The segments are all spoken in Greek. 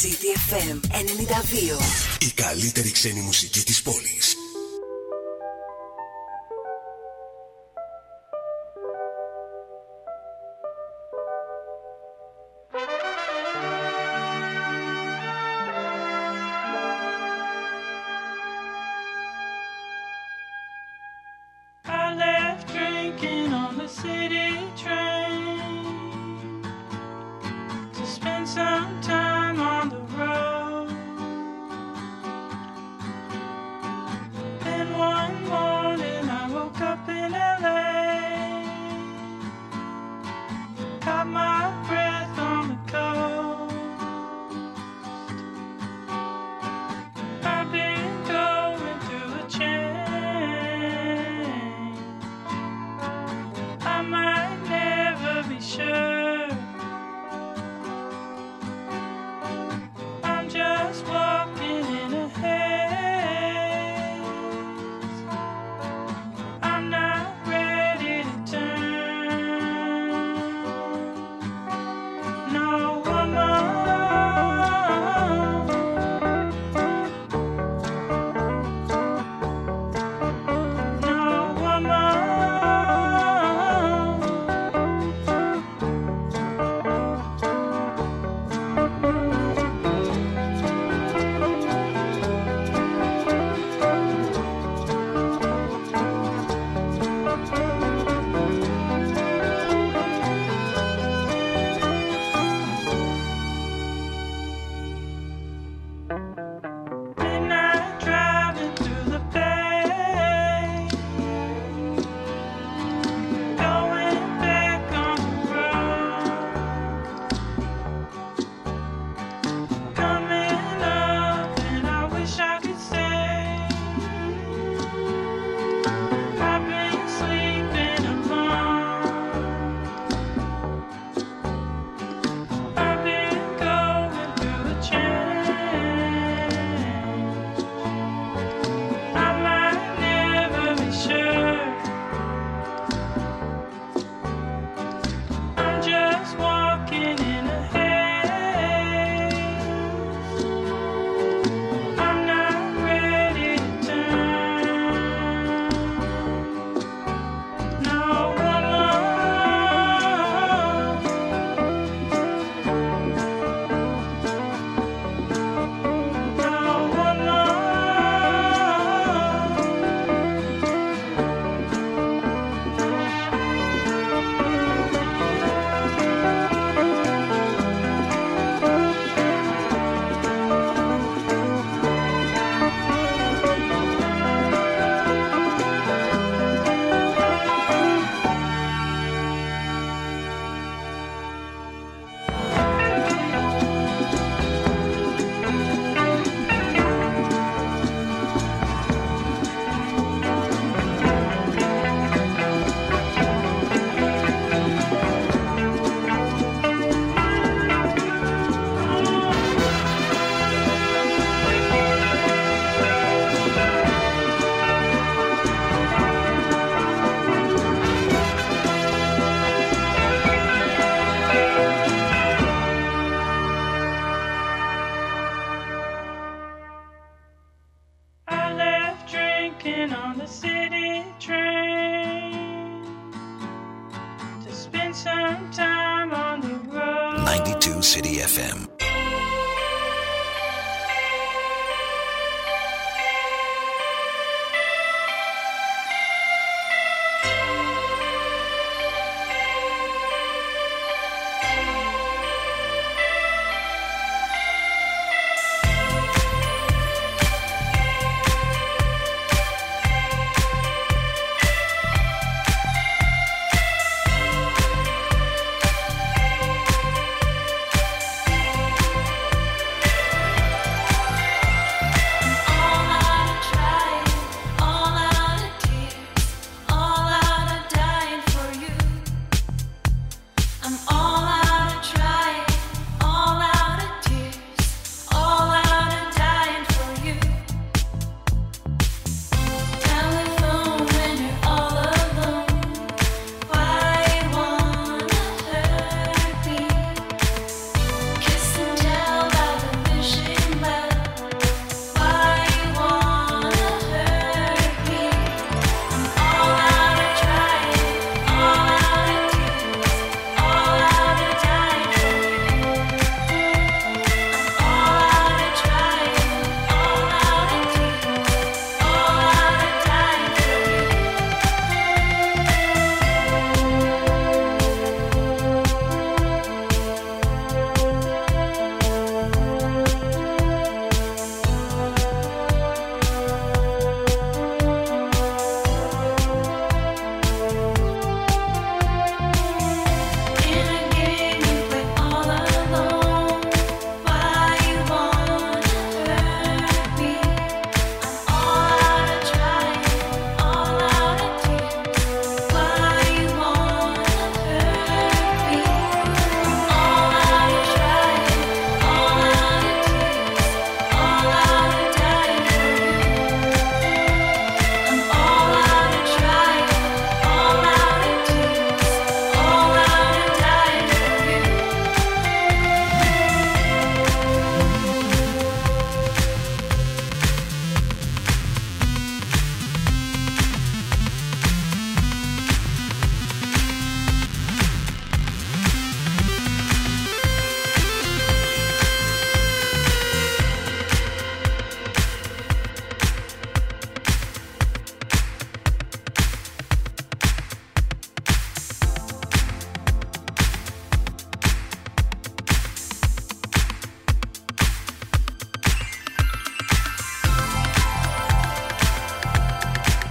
CDFM 92. Η καλύτερη ξένη μουσική της πόλης.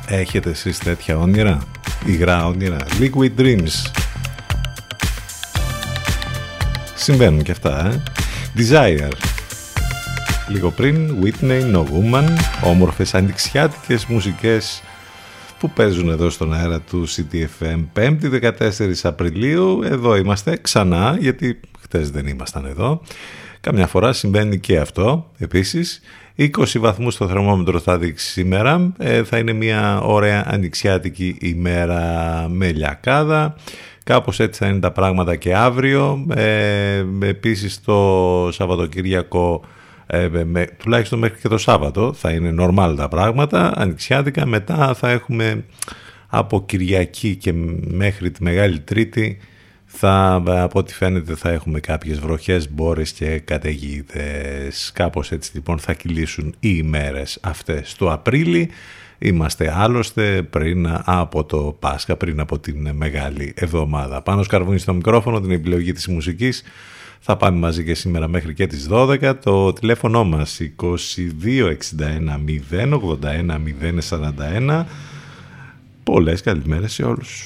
Έχετε εσείς τέτοια όνειρα, υγρά όνειρα, liquid dreams. Συμβαίνουν και αυτά, ε. Desire. Λίγο πριν, Whitney, No Woman, όμορφες ανοιξιάτικες μουσικές που παίζουν εδώ στον αέρα του CTFM 5η 14 Απριλίου. Εδώ είμαστε ξανά, γιατί χτες δεν ήμασταν εδώ. Καμιά φορά συμβαίνει και αυτό επίσης. 20 βαθμούς το θερμόμετρο θα δείξει σήμερα. Ε, θα είναι μια ωραία ανοιξιάτικη ημέρα με λιακάδα. Κάπως έτσι θα είναι τα πράγματα και αύριο. Ε, επίσης το Σαββατοκύριακο ε, με, τουλάχιστον μέχρι και το Σάββατο θα είναι normal τα πράγματα. Ανοιξιάτικα μετά θα έχουμε από Κυριακή και μέχρι τη Μεγάλη Τρίτη θα, από ό,τι φαίνεται θα έχουμε κάποιες βροχές, μπόρες και καταιγίδες. Κάπως έτσι λοιπόν θα κυλήσουν οι ημέρες αυτές το Απρίλη. Είμαστε άλλωστε πριν από το Πάσχα, πριν από την Μεγάλη Εβδομάδα. Πάνω σκαρβούνι στο μικρόφωνο, την επιλογή της μουσικής. Θα πάμε μαζί και σήμερα μέχρι και τις 12. Το τηλέφωνο μας 2261 081 041. Πολλές καλημέρες σε όλους.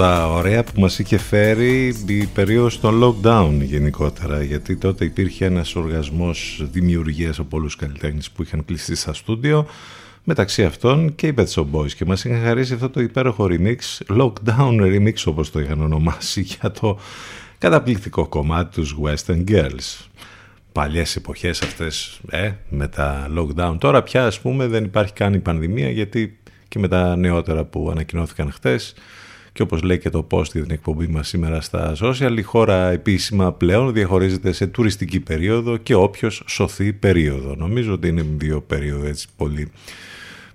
τα ωραία που μας είχε φέρει η περίοδος των lockdown γενικότερα γιατί τότε υπήρχε ένας οργασμός δημιουργίας από πολλούς καλλιτέχνες που είχαν κλειστεί στα στούντιο μεταξύ αυτών και οι Pet Shop Boys. Και μας είχαν χαρίσει αυτό το υπέροχο remix lockdown remix όπως το είχαν ονομάσει για το καταπληκτικό κομμάτι τους Western Girls. Παλιές εποχές αυτές ε, με τα lockdown. Τώρα πια ας πούμε δεν υπάρχει καν η πανδημία γιατί και με τα νεότερα που ανακοινώθηκαν χτες και όπως λέει και το post για την εκπομπή μας σήμερα στα social, η χώρα επίσημα πλέον διαχωρίζεται σε τουριστική περίοδο και όποιος σωθεί περίοδο. Νομίζω ότι είναι δύο περίοδο έτσι πολύ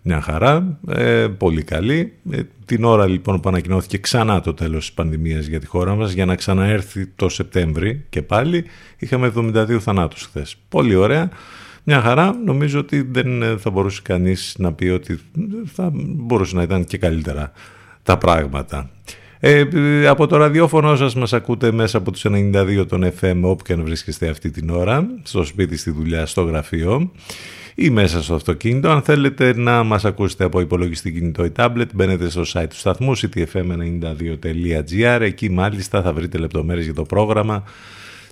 Μια χαρά, ε, πολύ καλή. Ε, την ώρα λοιπόν που ανακοινώθηκε ξανά το τέλος της πανδημίας για τη χώρα μας για να ξαναέρθει το Σεπτέμβρη και πάλι είχαμε 72 θανάτους χθες. Πολύ ωραία. Μια χαρά, νομίζω ότι δεν ε, θα μπορούσε κανείς να πει ότι θα μπορούσε να ήταν και καλύτερα τα πράγματα. Ε, από το ραδιόφωνο σας μας ακούτε μέσα από τους 92 των FM όπου και αν βρίσκεστε αυτή την ώρα, στο σπίτι, στη δουλειά, στο γραφείο ή μέσα στο αυτοκίνητο. Αν θέλετε να μας ακούσετε από υπολογιστή κινητό ή tablet, μπαίνετε στο site του σταθμού ctfm92.gr. Εκεί μάλιστα θα βρείτε λεπτομέρειες για το πρόγραμμα,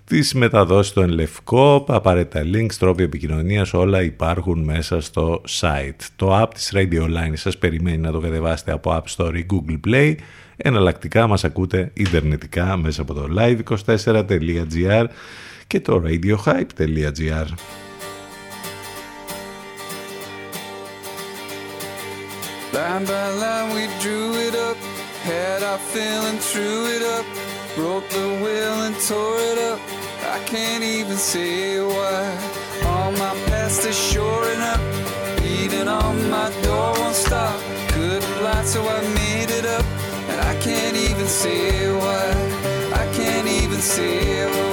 τις μεταδόσεις στο Ενλευκό, απαραίτητα links, τρόποι επικοινωνίας, όλα υπάρχουν μέσα στο site. Το app της Radio Line σας περιμένει να το κατεβάσετε από App Store ή Google Play. Εναλλακτικά μας ακούτε ιντερνετικά μέσα από το live24.gr και το radiohype.gr. Line by line we drew it up, had our feeling, threw it up, broke the wheel and tore it up. I can't even say why. All my past is shoring up, beating on my door won't stop. Good light, so I made it up, and I can't even say why. I can't even say why.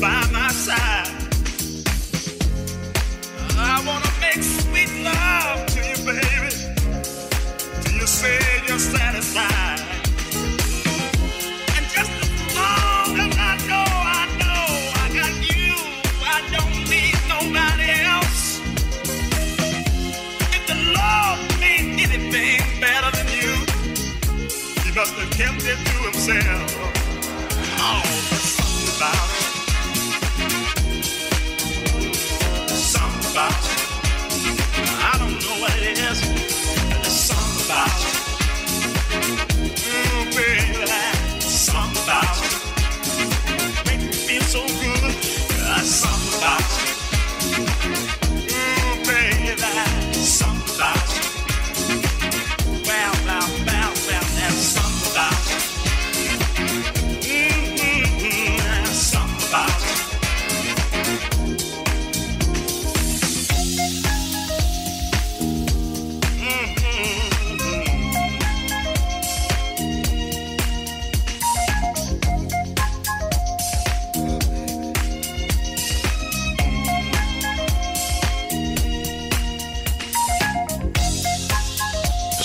by my side.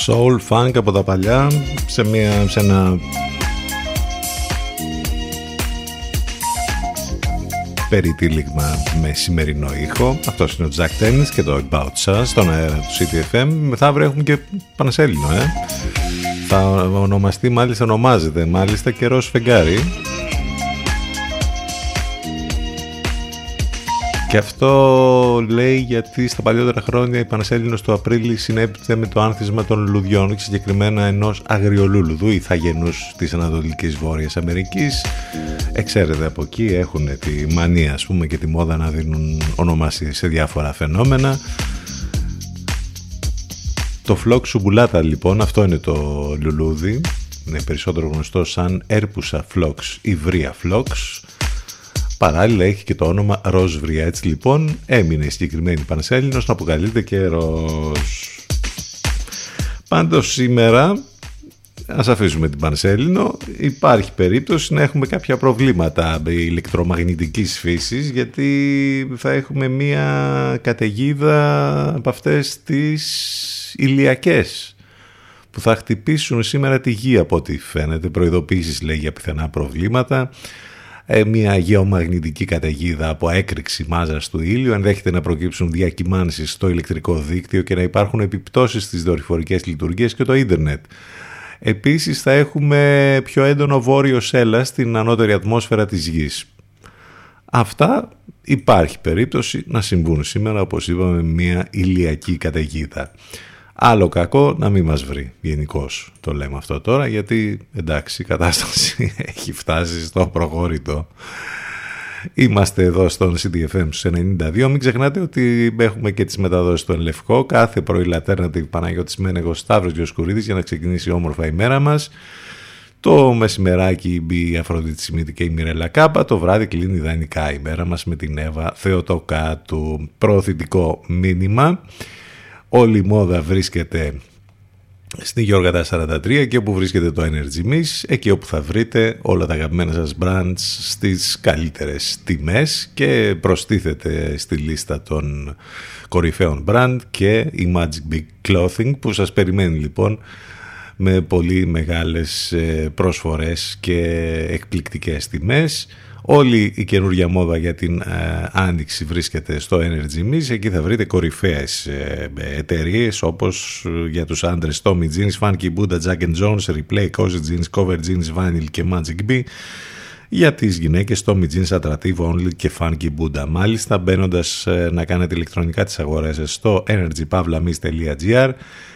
soul, funk από τα παλιά σε, μια, σε ένα περιτύλιγμα με σημερινό ήχο. Αυτός είναι ο Jack Tennis και το About Us στον αέρα του CTFM. Μεθαύριο έχουμε και Πανασέλινο. Ε. Θα ονομαστεί, μάλιστα ονομάζεται, μάλιστα καιρός φεγγάρι. Και αυτό λέει γιατί στα παλιότερα χρόνια η Πανασέλινος του Απρίλη συνέπειται με το άνθισμα των λουδιών και συγκεκριμένα ενός αγριολούλουδου ή θαγενού της ανατολικής Βόρειας Αμερικής. Εξαίρεται από εκεί, έχουν τη μανία ας πούμε και τη μόδα να δίνουν ονομασίες σε διάφορα φαινόμενα. Το φλόξ σουμπουλάτα λοιπόν, αυτό είναι το λουλούδι, είναι περισσότερο γνωστό σαν έρπουσα φλόξ ή βρία φλόξ Παράλληλα έχει και το όνομα Ροσβρία. Έτσι λοιπόν έμεινε η συγκεκριμένη Πανσέλινος να αποκαλείται και Ρος. Πάντως σήμερα ας αφήσουμε την Πανσέλινο. Υπάρχει περίπτωση να έχουμε κάποια προβλήματα ηλεκτρομαγνητικής φύσης γιατί θα έχουμε μία καταιγίδα από αυτές τις ηλιακές που θα χτυπήσουν σήμερα τη γη από ό,τι φαίνεται. προειδοποίηση λέει για πιθανά προβλήματα. Ε, μια γεωμαγνητική καταιγίδα από έκρηξη μάζας του ήλιου ενδέχεται να προκύψουν διακυμάνσεις στο ηλεκτρικό δίκτυο και να υπάρχουν επιπτώσεις στις δορυφορικές λειτουργίες και το ίντερνετ. Επίσης θα έχουμε πιο έντονο βόρειο σέλα στην ανώτερη ατμόσφαιρα της γης. Αυτά υπάρχει περίπτωση να συμβούν σήμερα όπως είπαμε μια ηλιακή καταιγίδα. Άλλο κακό να μην μας βρει γενικώς το λέμε αυτό τώρα γιατί εντάξει η κατάσταση έχει φτάσει στο προχώρητο. Είμαστε εδώ στον CDFM στους 92. Μην ξεχνάτε ότι έχουμε και τις μεταδόσεις στον Λευκό. Κάθε πρωί Alternative Παναγιώτης Μένεγος Σταύρος Γιοσκουρίδης για να ξεκινήσει όμορφα η μέρα μας. Το μεσημεράκι μπει η Αφροδίτη Σιμίτη και η Μιρέλα Κάπα. Το βράδυ κλείνει ιδανικά η μέρα μας με την Εύα Θεοτοκάτου. Προωθητικό μήνυμα. Όλη η μόδα βρίσκεται στην Γιώργα 43 και όπου βρίσκεται το Energy Miss, εκεί όπου θα βρείτε όλα τα αγαπημένα σας brands στις καλύτερες τιμές και προστίθεται στη λίστα των κορυφαίων brand και η Magic Big Clothing που σας περιμένει λοιπόν με πολύ μεγάλες ε, προσφορές και εκπληκτικές τιμές. Όλη η καινούργια μόδα για την ε, άνοιξη βρίσκεται στο Energy Miss. Εκεί θα βρείτε κορυφαίες ε, εταιρείες όπως ε, για τους άντρες Tommy Jeans, Funky Buddha, Jack and Jones, Replay, Cozy Jeans, Cover Jeans, Vinyl και Magic B. Για τις γυναίκες Tommy Jeans, Attractive Only και Funky Buddha. Μάλιστα μπαίνοντας να κάνετε ηλεκτρονικά τις αγορές σας στο energypavlamis.gr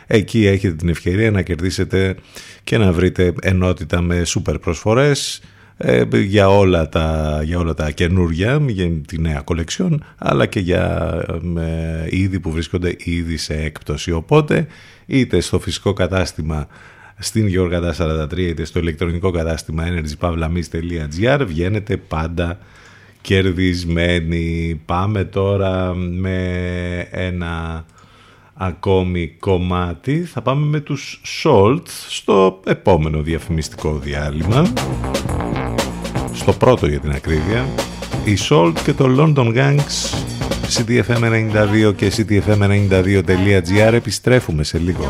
Εκεί έχετε την ευκαιρία να κερδίσετε και να βρείτε ενότητα με σούπερ προσφορές ε, για, όλα τα, για όλα τα καινούργια, για τη νέα κολεξιόν, αλλά και για ε, είδη που βρίσκονται ήδη σε έκπτωση. Οπότε, είτε στο φυσικό κατάστημα στην Γιώργα 43, είτε στο ηλεκτρονικό κατάστημα energypavlamis.gr βγαίνετε πάντα κερδισμένοι. Πάμε τώρα με ένα ακόμη κομμάτι. Θα πάμε με τους Salt στο επόμενο διαφημιστικό διάλειμμα στο πρώτο για την ακρίβεια, η Salt και το London Gangs, CTFM92 και CTFM92.gr επιστρέφουμε σε λίγο.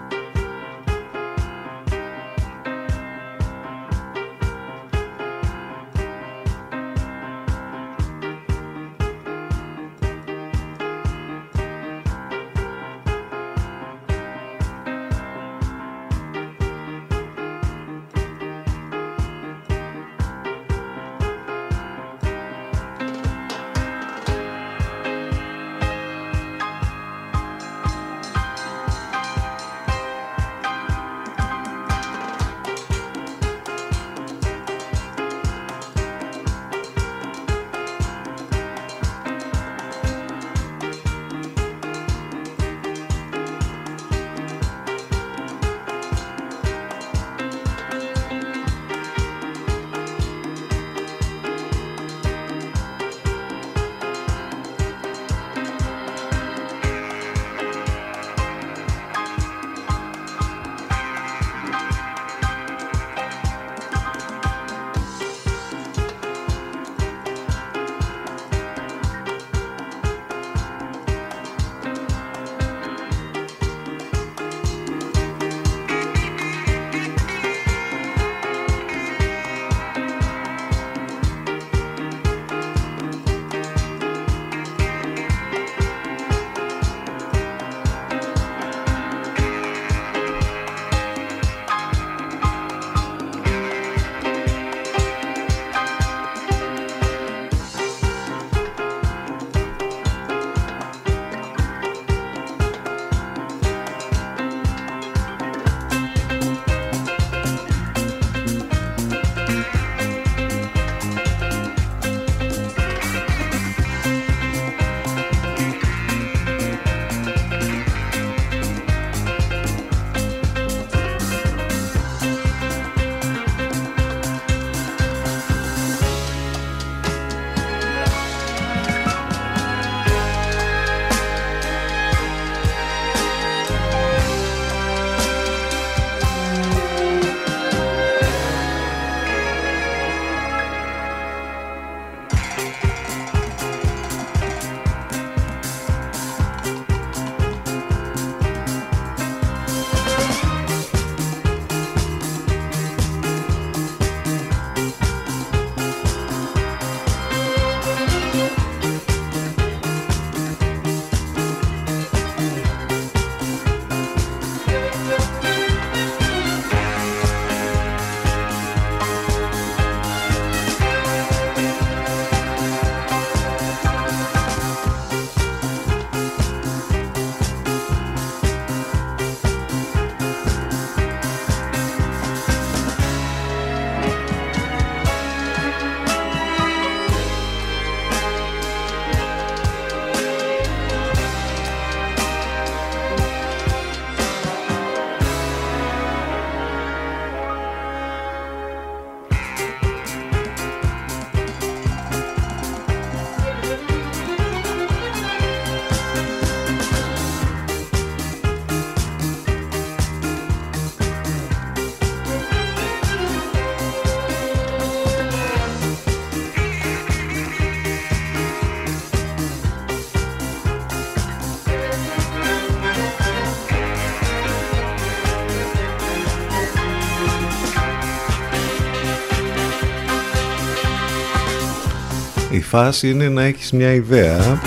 Φάση είναι να έχεις μια ιδέα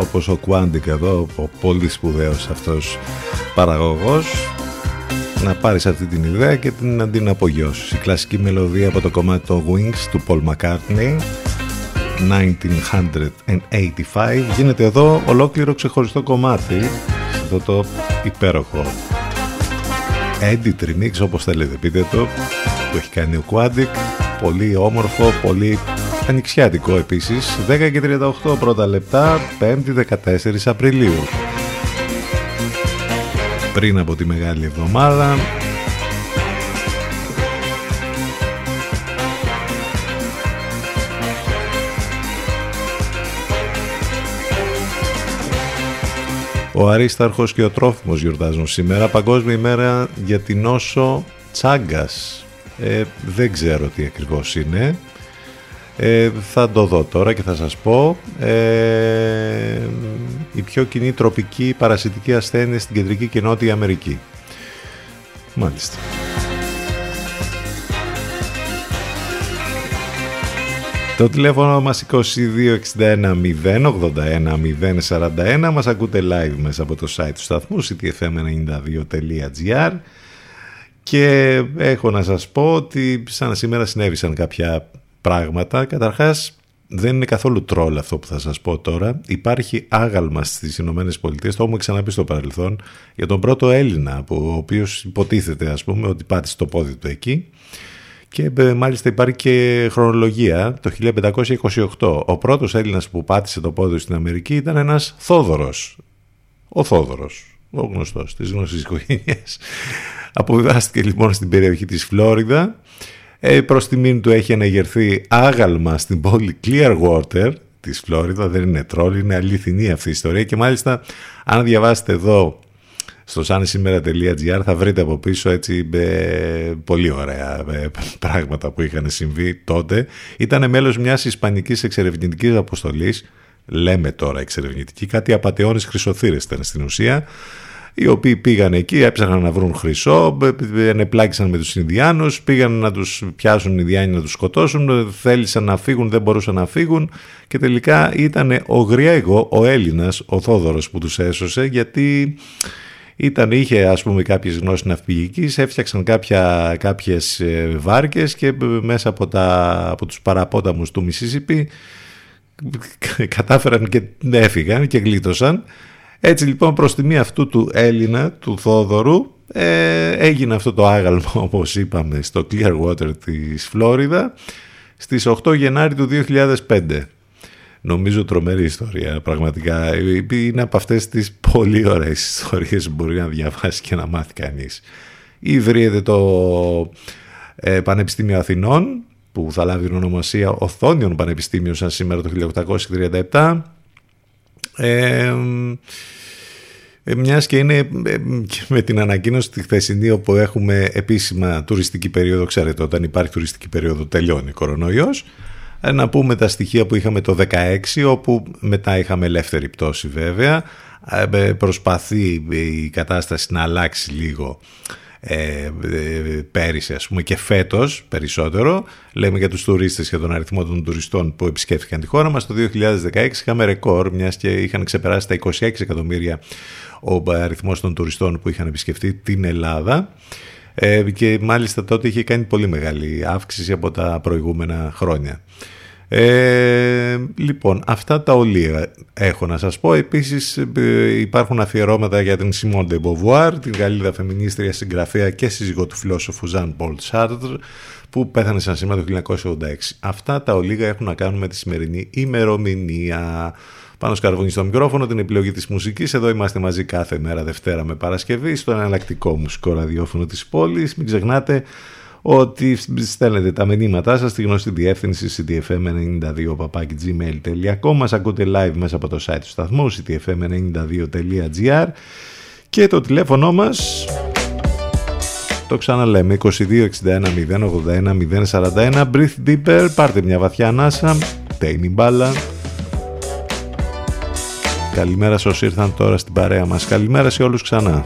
όπως ο Quantic εδώ, ο πολύ σπουδαίος αυτός παραγωγός να πάρεις αυτή την ιδέα και την, να την απογειώσεις. Η κλασική μελωδία από το κομμάτι των Wings του Paul McCartney 1985 γίνεται εδώ ολόκληρο ξεχωριστό κομμάτι σε αυτό το υπέροχο edit remix όπως θέλετε πείτε το που έχει κάνει ο Quantic πολύ όμορφο, πολύ ανοιξιάτικο επίσης. 10 και 38 πρώτα λεπτά 5η 14 Απριλίου. Πριν από τη Μεγάλη Εβδομάδα. Ο Αρίσταρχος και ο Τρόφιμος γιορτάζουν σήμερα. Παγκόσμια ημέρα για την όσο τσάγκας. Ε, Δεν ξέρω τι ακριβώς είναι ε, Θα το δω τώρα και θα σας πω. Ε, Η πιο κοινή τροπική παρασιτική ασθένεια στην Κεντρική και Νότια Αμερική. Μάλιστα. Το τηλέφωνο μας 2261 081 041 μας ακούτε live μέσα από το site του σταθμού ctfm92.gr και έχω να σας πω ότι σαν σήμερα συνέβησαν κάποια πράγματα. Καταρχάς δεν είναι καθόλου τρόλ αυτό που θα σας πω τώρα. Υπάρχει άγαλμα στις Ηνωμένες Πολιτείες, το έχουμε ξαναπεί στο παρελθόν, για τον πρώτο Έλληνα, που, ο οποίος υποτίθεται ας πούμε ότι πάτησε το πόδι του εκεί και ε, μάλιστα υπάρχει και χρονολογία το 1528. Ο πρώτος Έλληνας που πάτησε το πόδι στην Αμερική ήταν ένας Θόδωρος. Ο Θόδωρος, ο γνωστός της γνωστής οικογένειας. Αποβιβάστηκε λοιπόν στην περιοχή της Φλόριδα. Ε, προς τιμήν του έχει αναγερθεί άγαλμα στην πόλη Clearwater της Φλόριδα. Δεν είναι τρόλ, είναι αληθινή αυτή η ιστορία και μάλιστα αν διαβάσετε εδώ στο sansimera.gr θα βρείτε από πίσω έτσι ε, πολύ ωραία ε, πράγματα που είχαν συμβεί τότε. Ήταν μέλος μιας ισπανικής εξερευνητικής αποστολής, λέμε τώρα εξερευνητική, κάτι απαταιώνες χρυσοθύρες ήταν στην ουσία, οι οποίοι πήγαν εκεί, έψαχναν να βρουν χρυσό, ενεπλάκησαν με τους Ινδιάνους, πήγαν να τους πιάσουν οι Ινδιάνοι να τους σκοτώσουν, θέλησαν να φύγουν, δεν μπορούσαν να φύγουν και τελικά ήταν ο Γριέγο, ο Έλληνας, ο Θόδωρος που τους έσωσε γιατί ήταν, είχε ας πούμε κάποιες γνώσεις ναυπηγικής, έφτιαξαν κάποια, κάποιες ε, βάρκες και μέσα από, τα, από τους παραπόταμους του Μισίσιπη κατάφεραν και έφυγαν και γλίτωσαν. Έτσι λοιπόν προς τιμή αυτού του Έλληνα, του Θόδωρου, ε, έγινε αυτό το άγαλμα όπως είπαμε στο Clearwater της Φλόριδα στις 8 Γενάρη του 2005. Νομίζω τρομερή ιστορία, πραγματικά. Είναι από αυτές τις πολύ ωραίες ιστορίες που μπορεί να διαβάσει και να μάθει κανείς. Ιδρύεται το ε, Πανεπιστήμιο Αθηνών, που θα λάβει την ονομασία Οθόνιον Πανεπιστήμιο σαν σήμερα το 1837. Ε, ε, μιας και είναι ε, με την ανακοίνωση τη χθεσινή όπου έχουμε επίσημα τουριστική περίοδο, ξέρετε όταν υπάρχει τουριστική περίοδο τελειώνει ο κορονοϊός. Ε, να πούμε τα στοιχεία που είχαμε το 16 όπου μετά είχαμε ελεύθερη πτώση βέβαια. Ε, προσπαθεί η κατάσταση να αλλάξει λίγο ε, πέρυσι ας πούμε και φέτος περισσότερο. Λέμε για τους τουρίστες και τον αριθμό των τουριστών που επισκέφθηκαν τη χώρα μας. Το 2016 είχαμε ρεκόρ μιας και είχαν ξεπεράσει τα 26 εκατομμύρια ο αριθμός των τουριστών που είχαν επισκεφτεί την Ελλάδα. Ε, και μάλιστα τότε είχε κάνει πολύ μεγάλη αύξηση από τα προηγούμενα χρόνια. Ε, λοιπόν, αυτά τα ολίγα έχω να σας πω. Επίσης ε, υπάρχουν αφιερώματα για την Simone de Beauvoir, την Γαλλίδα φεμινίστρια συγγραφέα και σύζυγο του φιλόσοφου Ζαν Πολ Σάρτρ, που πέθανε σαν σήμερα το 1986. Αυτά τα ολίγα έχουν να κάνουν με τη σημερινή ημερομηνία. Πάνω σκαρβούνι στο μικρόφωνο, την επιλογή της μουσικής. Εδώ είμαστε μαζί κάθε μέρα Δευτέρα με Παρασκευή στο εναλλακτικό μουσικό ραδιόφωνο της πόλης. Μην ξεχνάτε ότι στέλνετε τα μηνύματά σας στη γνωστή διεύθυνση ctfm92.gmail.com Μας ακούτε live μέσα από το site του σταθμού ctfm92.gr και το τηλέφωνο μας το ξαναλέμε 2261 081 041 Breathe Deeper Πάρτε μια βαθιά ανάσα Τέινι μπάλα. Καλημέρα σε όσοι ήρθαν τώρα στην παρέα μας. Καλημέρα σε όλους ξανά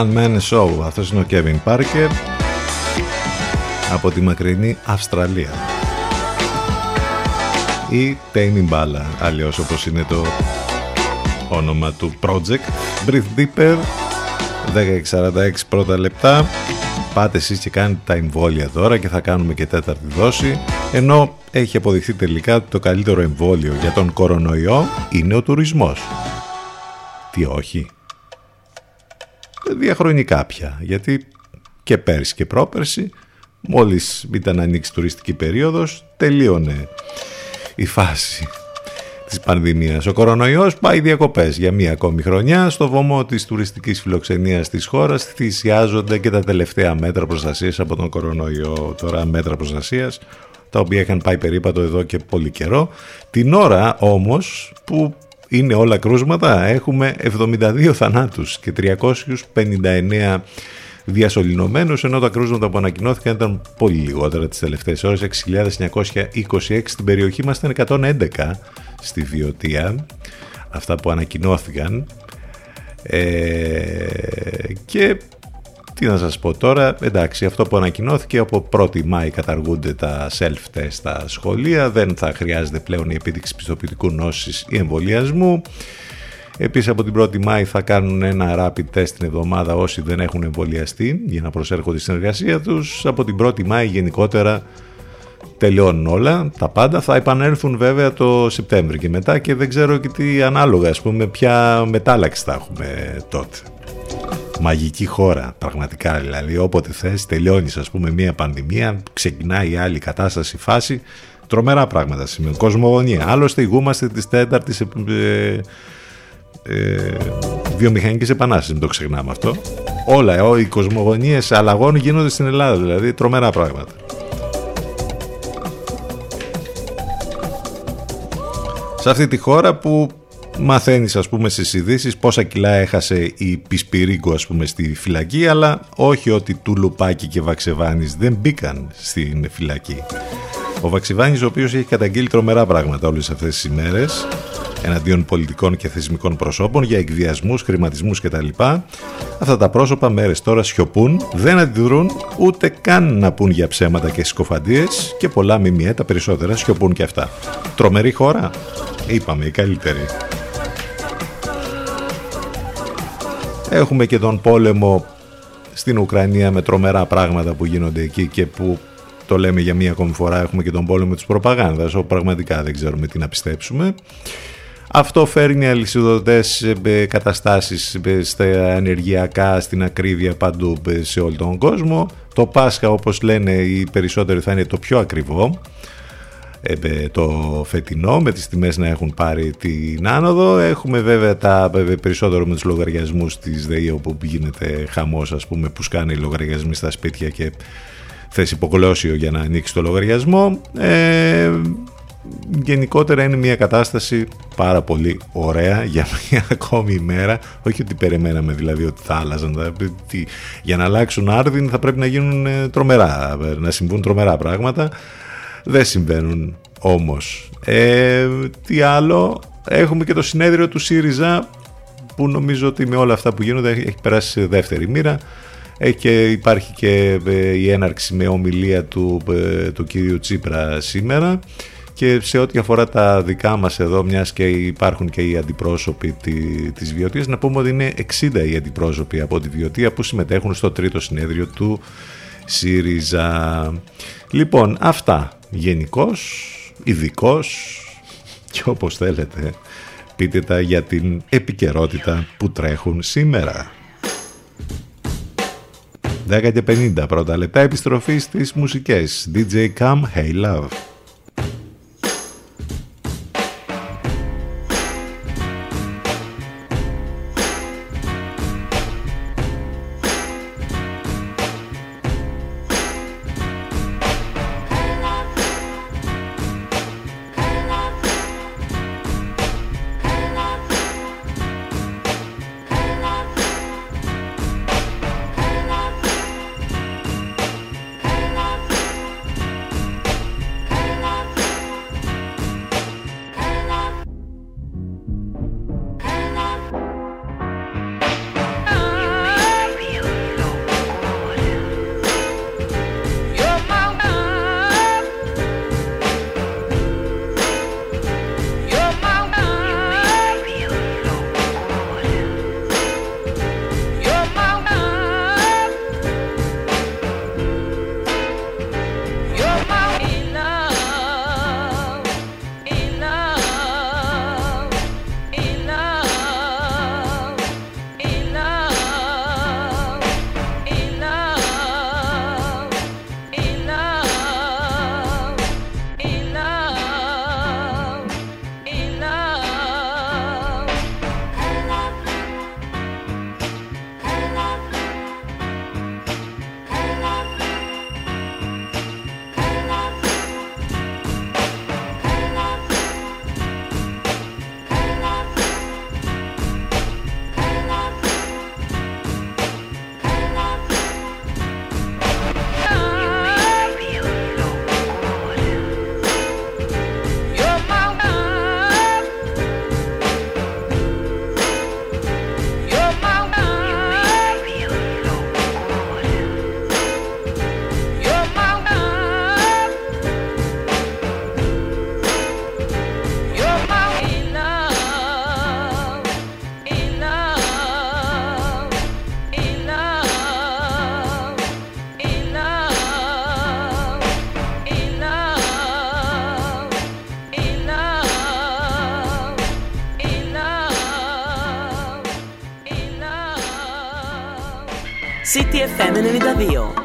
One Man Show. Αυτός είναι ο Kevin Parker από τη μακρινή Αυστραλία. Ή Tame Impala, αλλιώς όπως είναι το όνομα του project. Breathe Deeper, 10.46 πρώτα λεπτά. Πάτε εσείς και κάνετε τα εμβόλια τώρα και θα κάνουμε και τέταρτη δόση. Ενώ έχει αποδειχθεί τελικά ότι το καλύτερο εμβόλιο για τον κορονοϊό είναι ο τουρισμός. Τι όχι. Διαχρονικά πια, γιατί και πέρσι και πρόπερσι μόλις ήταν ανοίξει τουριστική περίοδος τελείωνε η φάση της πανδημίας. Ο κορονοϊός πάει διακοπές για μία ακόμη χρονιά. Στο βωμό της τουριστικής φιλοξενίας της χώρας θυσιάζονται και τα τελευταία μέτρα προστασίας από τον κορονοϊό. Τώρα μέτρα προστασίας τα οποία είχαν πάει περίπατο εδώ και πολύ καιρό. Την ώρα όμως που είναι όλα κρούσματα. Έχουμε 72 θανάτους και 359 διασωληνωμένους ενώ τα κρούσματα που ανακοινώθηκαν ήταν πολύ λιγότερα τις τελευταίες ώρες 6.926 στην περιοχή μας ήταν 111 στη Βιωτία αυτά που ανακοινώθηκαν. Ε, και τι να σας πω τώρα, εντάξει, αυτό που ανακοινώθηκε από 1η Μάη καταργούνται τα self-test στα σχολεία, δεν θα χρειάζεται πλέον η επίδειξη πιστοποιητικού νόσης ή εμβολιασμού. Επίσης από την 1η Μάη θα κάνουν ένα rapid test την εβδομάδα όσοι δεν έχουν εμβολιαστεί για να προσέρχονται στην εργασία τους. Από την 1η Μάη γενικότερα τελειώνουν όλα, τα πάντα. Θα επανέλθουν βέβαια το Σεπτέμβρη και μετά και δεν ξέρω και τι ανάλογα, ας πούμε, ποια μετάλλαξη θα έχουμε τότε. Μαγική χώρα, πραγματικά δηλαδή. Όποτε θες, τελειώνεις ας πούμε μία πανδημία, ξεκινάει η άλλη κατάσταση, φάση. Τρομερά πράγματα σημαίνουν. Κοσμογονία. Άλλωστε, ηγούμαστε της τέταρτης ε, ε, βιομηχανικής επανάστασης, μην το ξεχνάμε αυτό. Όλα, ε, οι κοσμογονίες αλλαγών γίνονται στην Ελλάδα, δηλαδή τρομερά πράγματα. Σε αυτή τη χώρα που μαθαίνεις ας πούμε στις ειδήσεις πόσα κιλά έχασε η Πισπυρίγκο ας πούμε στη φυλακή αλλά όχι ότι του Λουπάκη και Βαξεβάνης δεν μπήκαν στην φυλακή. Ο Βαξιβάνης ο οποίος έχει καταγγείλει τρομερά πράγματα όλες αυτές τις ημέρες εναντίον πολιτικών και θεσμικών προσώπων για εκβιασμούς, χρηματισμούς κτλ. Αυτά τα πρόσωπα μέρες τώρα σιωπούν, δεν αντιδρούν ούτε καν να πούν για ψέματα και συκοφαντίες και πολλά μιμιέ, τα περισσότερα σιωπούν και αυτά. Τρομερή χώρα, είπαμε η καλύτερη. Έχουμε και τον πόλεμο στην Ουκρανία με τρομερά πράγματα που γίνονται εκεί και που το λέμε για μία ακόμη φορά έχουμε και τον πόλεμο της προπαγάνδας όπου πραγματικά δεν ξέρουμε τι να πιστέψουμε. Αυτό φέρνει αλυσιδωτές ε, καταστάσεις ε, στα ενεργειακά, στην ακρίβεια παντού ε, σε όλο τον κόσμο. Το Πάσχα όπως λένε οι περισσότεροι θα είναι το πιο ακριβό το φετινό με τις τιμές να έχουν πάρει την άνοδο. Έχουμε βέβαια τα περισσότερο με τους λογαριασμούς της ΔΕΗ όπου γίνεται χαμός ας πούμε που σκάνε οι λογαριασμοί στα σπίτια και θες υποκολώσιο για να ανοίξει το λογαριασμό. Ε, γενικότερα είναι μια κατάσταση πάρα πολύ ωραία για μια ακόμη ημέρα όχι ότι περιμέναμε δηλαδή ότι θα άλλαζαν για να αλλάξουν άρδιν θα πρέπει να γίνουν τρομερά να συμβούν τρομερά πράγματα δεν συμβαίνουν όμως. Ε, τι άλλο, έχουμε και το συνέδριο του ΣΥΡΙΖΑ που νομίζω ότι με όλα αυτά που γίνονται έχει περάσει σε δεύτερη μοίρα. Έχει και υπάρχει και ε, η έναρξη με ομιλία του, ε, του κύριου Τσίπρα σήμερα και σε ό,τι αφορά τα δικά μας εδώ μιας και υπάρχουν και οι αντιπρόσωποι της Βιωτίας να πούμε ότι είναι 60 οι αντιπρόσωποι από τη Βιωτία που συμμετέχουν στο τρίτο συνέδριο του ΣΥΡΙΖΑ. Λοιπόν, αυτά. Γενικώ, ειδικός και όπως θέλετε πείτε τα για την επικαιρότητα που τρέχουν σήμερα. 10 και 50 πρώτα λεπτά επιστροφή στις μουσικές. DJ Cam Hey Love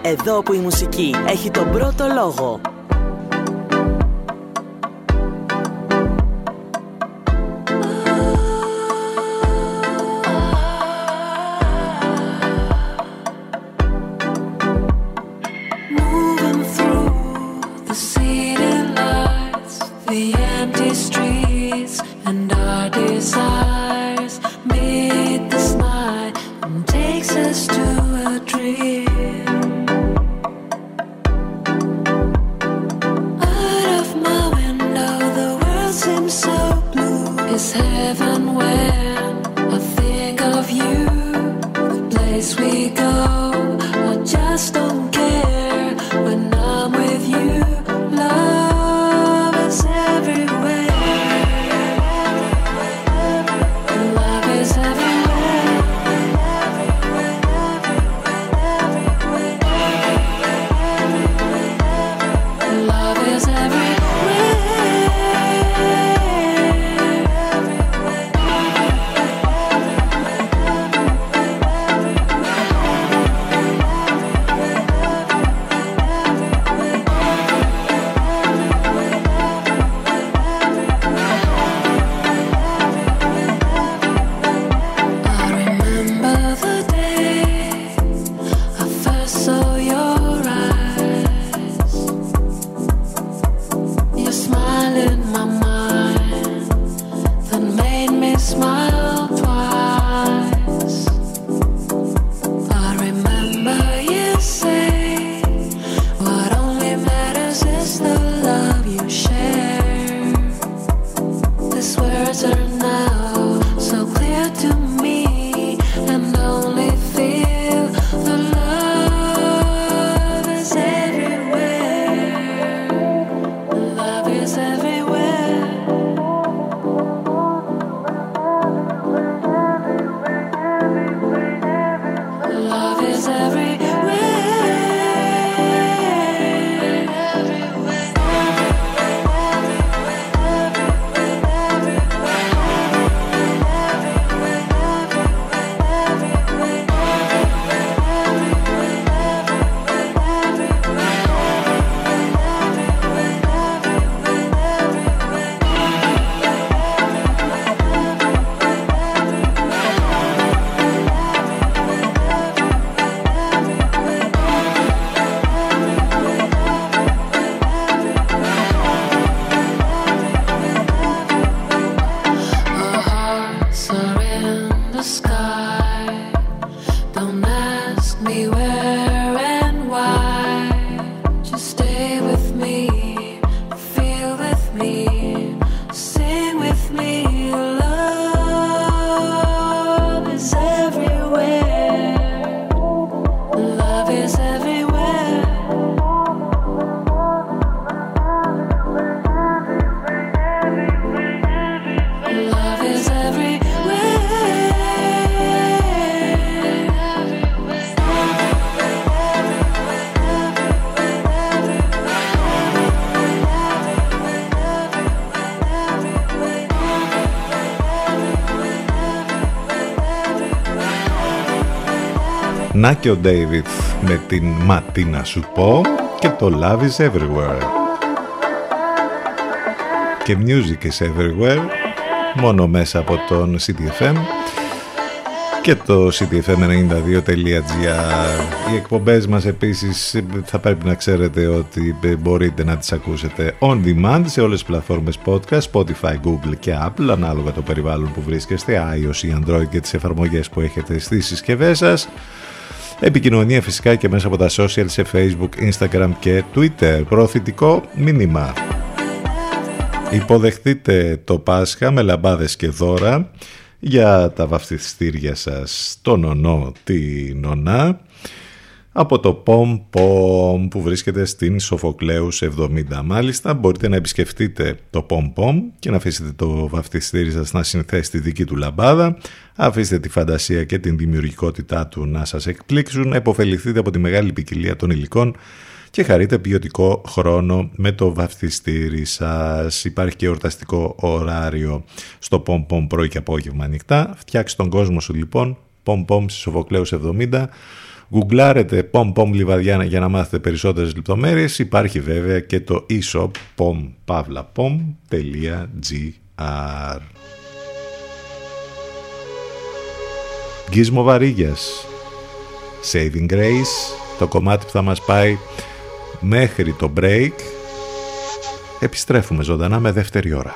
Εδώ που η μουσική έχει τον πρώτο λόγο. Να και ο David με την «Μα τι να σου πω» και το «Love is everywhere». Και «Music is everywhere» μόνο μέσα από τον CTFM και το ctfm92.gr Οι εκπομπές μας επίσης θα πρέπει να ξέρετε ότι μπορείτε να τις ακούσετε on demand σε όλες τις πλατφόρμες podcast, Spotify, Google και Apple ανάλογα το περιβάλλον που βρίσκεστε, iOS ή Android και τις εφαρμογές που έχετε στις συσκευές σας. Επικοινωνία φυσικά και μέσα από τα social σε Facebook, Instagram και Twitter. Προωθητικό μήνυμα. Υποδεχτείτε το Πάσχα με λαμπάδες και δώρα για τα βαφτιστήρια σας το νονό τη νονά από το POM POM που βρίσκεται στην Σοφοκλέους 70. Μάλιστα μπορείτε να επισκεφτείτε το POM POM και να αφήσετε το βαφτιστήρι σας να συνθέσει τη δική του λαμπάδα. Αφήστε τη φαντασία και την δημιουργικότητά του να σας εκπλήξουν. Εποφεληθείτε από τη μεγάλη ποικιλία των υλικών και χαρείτε ποιοτικό χρόνο με το βαφτιστήρι σας. Υπάρχει και εορταστικό ωράριο στο POM POM πρωί και απόγευμα ανοιχτά. Φτιάξει τον κόσμο σου λοιπόν, POM POM στη Σοφοκλέους 70 Γκουγκλάρετε Pom Pom Λιβαδιάνα για να μάθετε περισσότερες λεπτομέρειες. Υπάρχει βέβαια και το e-shop pompavlapom.gr Γκίσμο Βαρύγιας Saving Grace το κομμάτι που θα μας πάει μέχρι το break επιστρέφουμε ζωντανά με δεύτερη ώρα.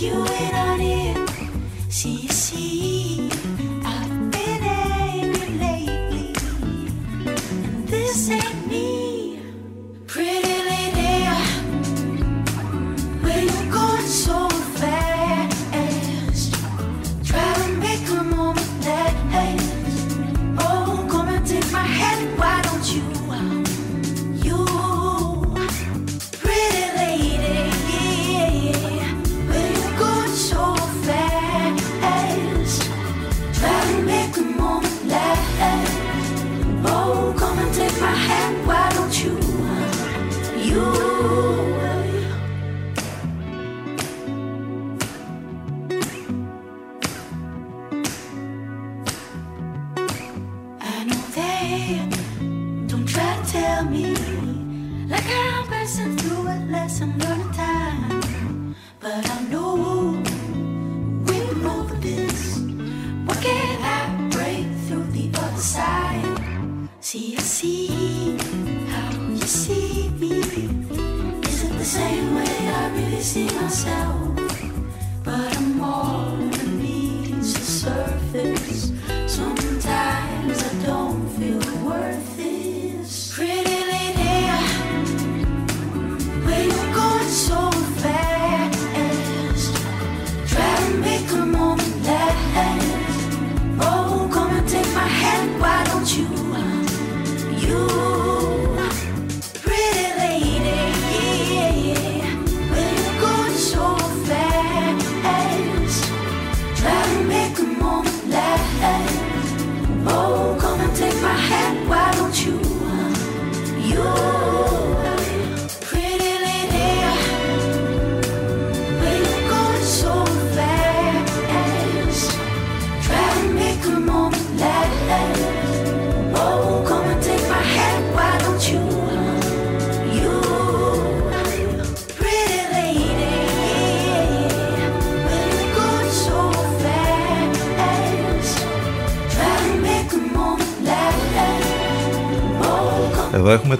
you in on it. See you soon.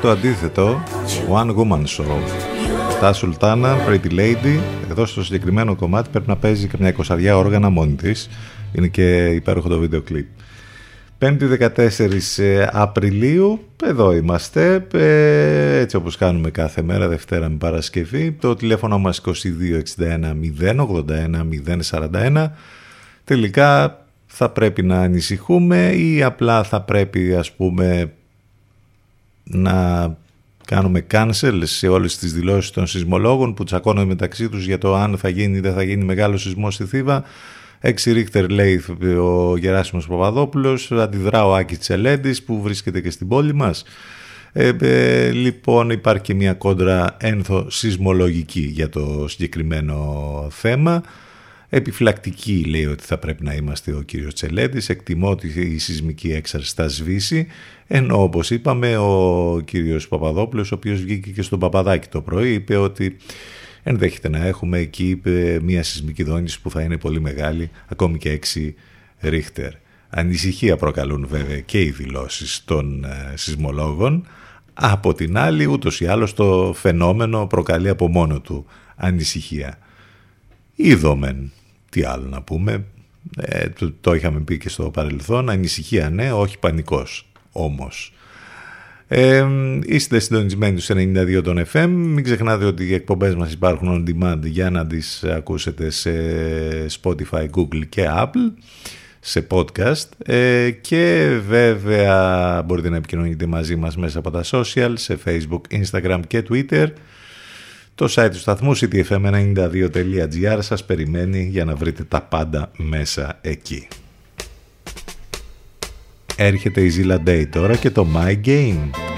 Το αντίθετο, One Woman Show. Τα Σουλτάνα, Pretty Lady, εδώ στο συγκεκριμένο κομμάτι πρέπει να παίζει καμιά εικοσαριά όργανα μόνη της. Είναι και υπέροχο το βίντεο κλιπ. 5η 14 Απριλίου, εδώ είμαστε, ε, έτσι όπως κάνουμε κάθε μέρα, Δευτέρα με Παρασκευή. Το τηλέφωνο μας 2261 081 041. Τελικά θα πρέπει να ανησυχούμε ή απλά θα πρέπει ας πούμε να κάνουμε cancel σε όλες τις δηλώσεις των σεισμολόγων που τσακώνονται μεταξύ τους για το αν θα γίνει ή δεν θα γίνει μεγάλο σεισμό στη Θήβα. 6 ρίχτερ λέει ο Γεράσιμος Παπαδόπουλος, αντιδρά ο Άκης Τσελέντης που βρίσκεται και στην πόλη μας. Ε, ε, λοιπόν υπάρχει και μια κόντρα ένθο σεισμολογική για το συγκεκριμένο θέμα. Επιφυλακτική λέει ότι θα πρέπει να είμαστε ο κύριος Τσελέντης, εκτιμώ ότι η σεισμική έξαρση θα σβήσει, ενώ όπως είπαμε ο κύριος Παπαδόπουλος, ο οποίος βγήκε και στον Παπαδάκη το πρωί, είπε ότι ενδέχεται να έχουμε εκεί ε, μια σεισμική δόνηση που θα είναι πολύ μεγάλη, ακόμη και 6 ρίχτερ. Ανησυχία προκαλούν βέβαια και οι δηλώσεις των ε, σεισμολόγων, από την άλλη ούτως ή άλλως το φαινόμενο προκαλεί από μόνο του ανησυχία. Είδομεν, τι άλλο να πούμε, ε, το, το είχαμε πει και στο παρελθόν, ανησυχία ναι, όχι πανικός όμως. Ε, είστε συντονισμένοι στους 92 των FM. Μην ξεχνάτε ότι οι εκπομπές μας υπάρχουν on demand για να τις ακούσετε σε Spotify, Google και Apple σε podcast ε, και βέβαια μπορείτε να επικοινωνείτε μαζί μας μέσα από τα social σε Facebook, Instagram και Twitter το site του σταθμού ctfm92.gr σας περιμένει για να βρείτε τα πάντα μέσα εκεί. Έρχεται η Zilla Day τώρα και το My Game.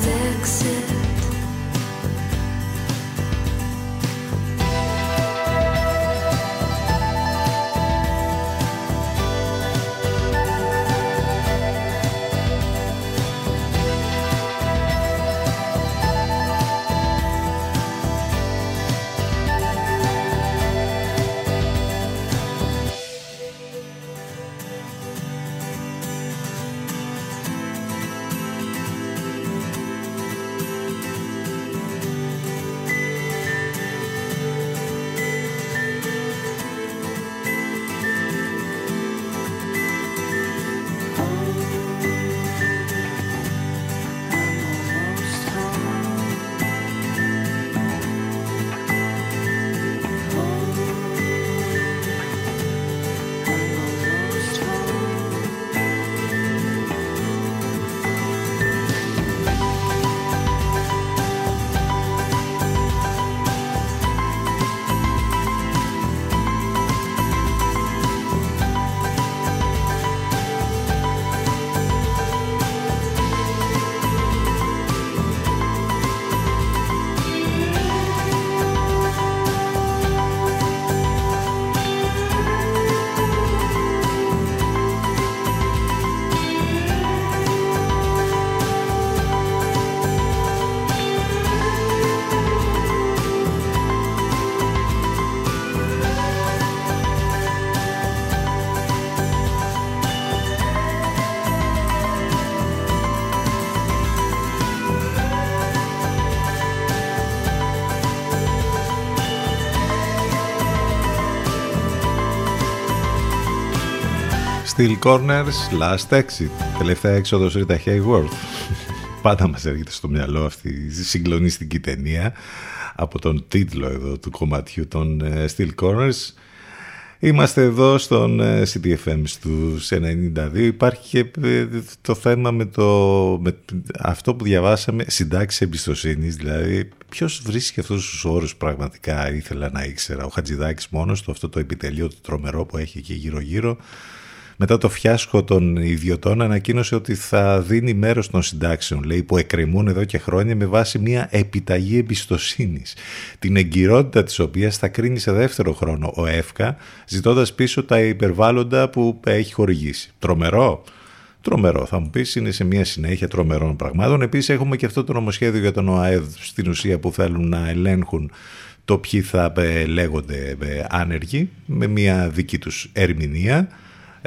sticks Steel Corners, Last Exit. Τελευταία έξοδος Rita Hayworth. Πάντα μας έρχεται στο μυαλό αυτή η συγκλονιστική ταινία από τον τίτλο εδώ του κομματιού των ε, Steel Corners. Είμαστε εδώ στον ε, CDFM στους 92. Υπάρχει και το θέμα με, το, αυτό που διαβάσαμε, συντάξεις εμπιστοσύνης, δηλαδή ποιος βρίσκει αυτούς τους όρους, πραγματικά ήθελα να ήξερα. Ο Χατζηδάκης μόνος του, αυτό το επιτελείο το τρομερό που έχει εκεί γύρω-γύρω, μετά το φιάσκο των ιδιωτών ανακοίνωσε ότι θα δίνει μέρος των συντάξεων, λέει, που εκκρεμούν εδώ και χρόνια με βάση μια επιταγή εμπιστοσύνης, την εγκυρότητα της οποίας θα κρίνει σε δεύτερο χρόνο ο ΕΦΚΑ, ζητώντας πίσω τα υπερβάλλοντα που έχει χορηγήσει. Τρομερό. Τρομερό, θα μου πεις, είναι σε μια συνέχεια τρομερών πραγμάτων. Επίσης, έχουμε και αυτό το νομοσχέδιο για τον ΟΑΕΔ στην ουσία που θέλουν να ελέγχουν το ποιοι θα ε, λέγονται ε, άνεργοι με μια δική τους ερμηνεία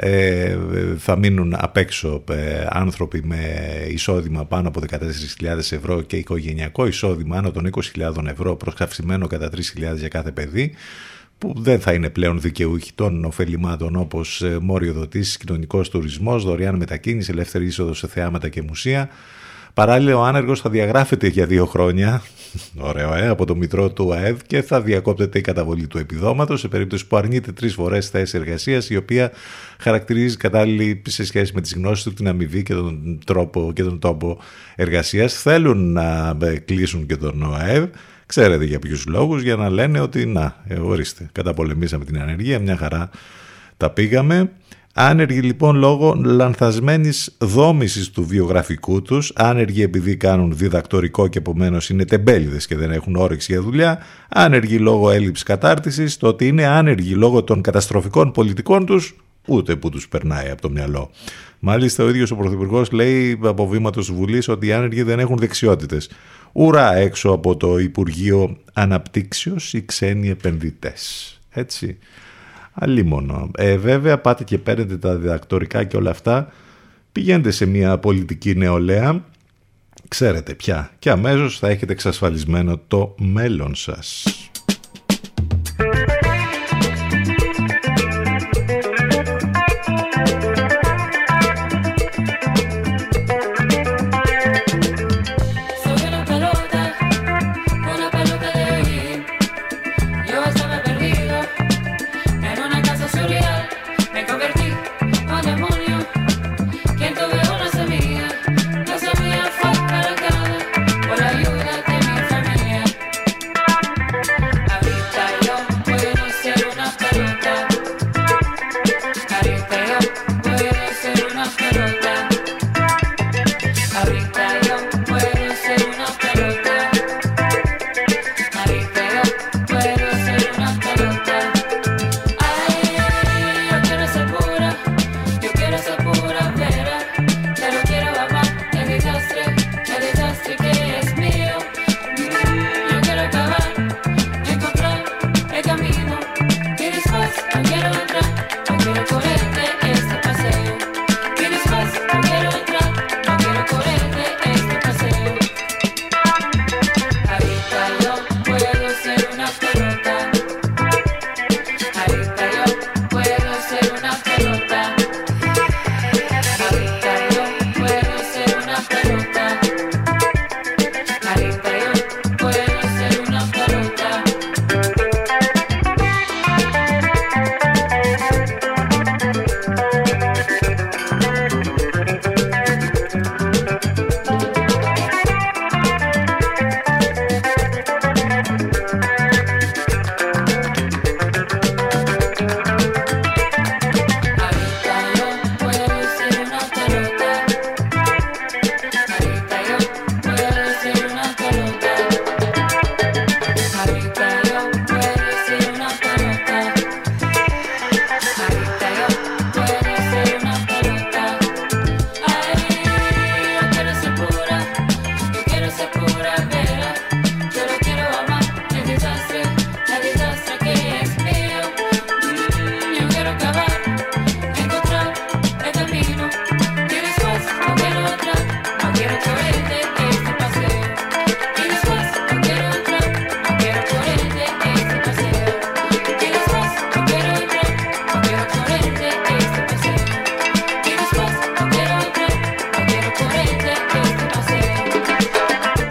ε, θα μείνουν απ' έξω ε, άνθρωποι με εισόδημα πάνω από 14.000 ευρώ και οικογενειακό εισόδημα άνω των 20.000 ευρώ προσκαυξημένο κατά 3.000 για κάθε παιδί που δεν θα είναι πλέον δικαιούχοι των ωφελημάτων όπως ε, μόριο δοτήσεις, κοινωνικός τουρισμός, δωρεάν μετακίνηση, ελεύθερη είσοδος σε θεάματα και μουσεία. Παράλληλα, ο άνεργος θα διαγράφεται για δύο χρόνια, ωραίο, ε, από το μητρό του ΑΕΔ και θα διακόπτεται η καταβολή του επιδόματος σε περίπτωση που αρνείται τρεις φορές θέση εργασίας, η οποία χαρακτηρίζει κατάλληλη σε σχέση με τις γνώσεις του, την αμοιβή και τον τρόπο και τον τόπο εργασίας. Θέλουν να ε, κλείσουν και τον ΑΕΔ, ξέρετε για ποιους λόγους, για να λένε ότι να, ε, ορίστε, καταπολεμήσαμε την ανεργία, μια χαρά τα πήγαμε. Άνεργοι λοιπόν λόγω λανθασμένης δόμησης του βιογραφικού τους, άνεργοι επειδή κάνουν διδακτορικό και επομένως είναι τεμπέληδες και δεν έχουν όρεξη για δουλειά, άνεργοι λόγω έλλειψης κατάρτισης, το ότι είναι άνεργοι λόγω των καταστροφικών πολιτικών τους, ούτε που τους περνάει από το μυαλό. Μάλιστα ο ίδιος ο Πρωθυπουργός λέει από βήματος Βουλής ότι οι άνεργοι δεν έχουν δεξιότητες. Ουρά έξω από το Υπουργείο Αναπτύξεως οι ξένοι επενδυτές. Έτσι. Αλίμονο. Ε, βέβαια πάτε και παίρνετε τα διδακτορικά και όλα αυτά. Πηγαίνετε σε μια πολιτική νεολαία. Ξέρετε πια. Και αμέσως θα έχετε εξασφαλισμένο το μέλλον σας.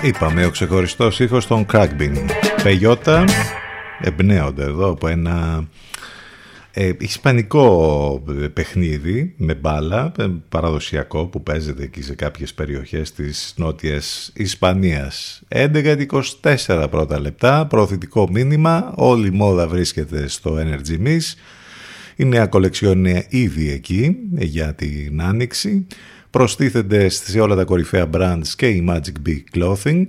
Είπαμε ο ξεχωριστός ήχος των Crackbin. Πεγιώτα εμπνέονται εδώ από ένα Ε, ισπανικό ε, παιχνίδι με μπάλα, ε, παραδοσιακό που παίζεται εκεί σε κάποιες περιοχές της νότιας Ισπανίας. 11-24 πρώτα λεπτά, προωθητικό μήνυμα, όλη η μόδα βρίσκεται στο Energy Miss. Η νέα κολεξιόν είναι ήδη εκεί ε, για την άνοιξη. Προστίθενται σε όλα τα κορυφαία brands και η Magic Big Clothing.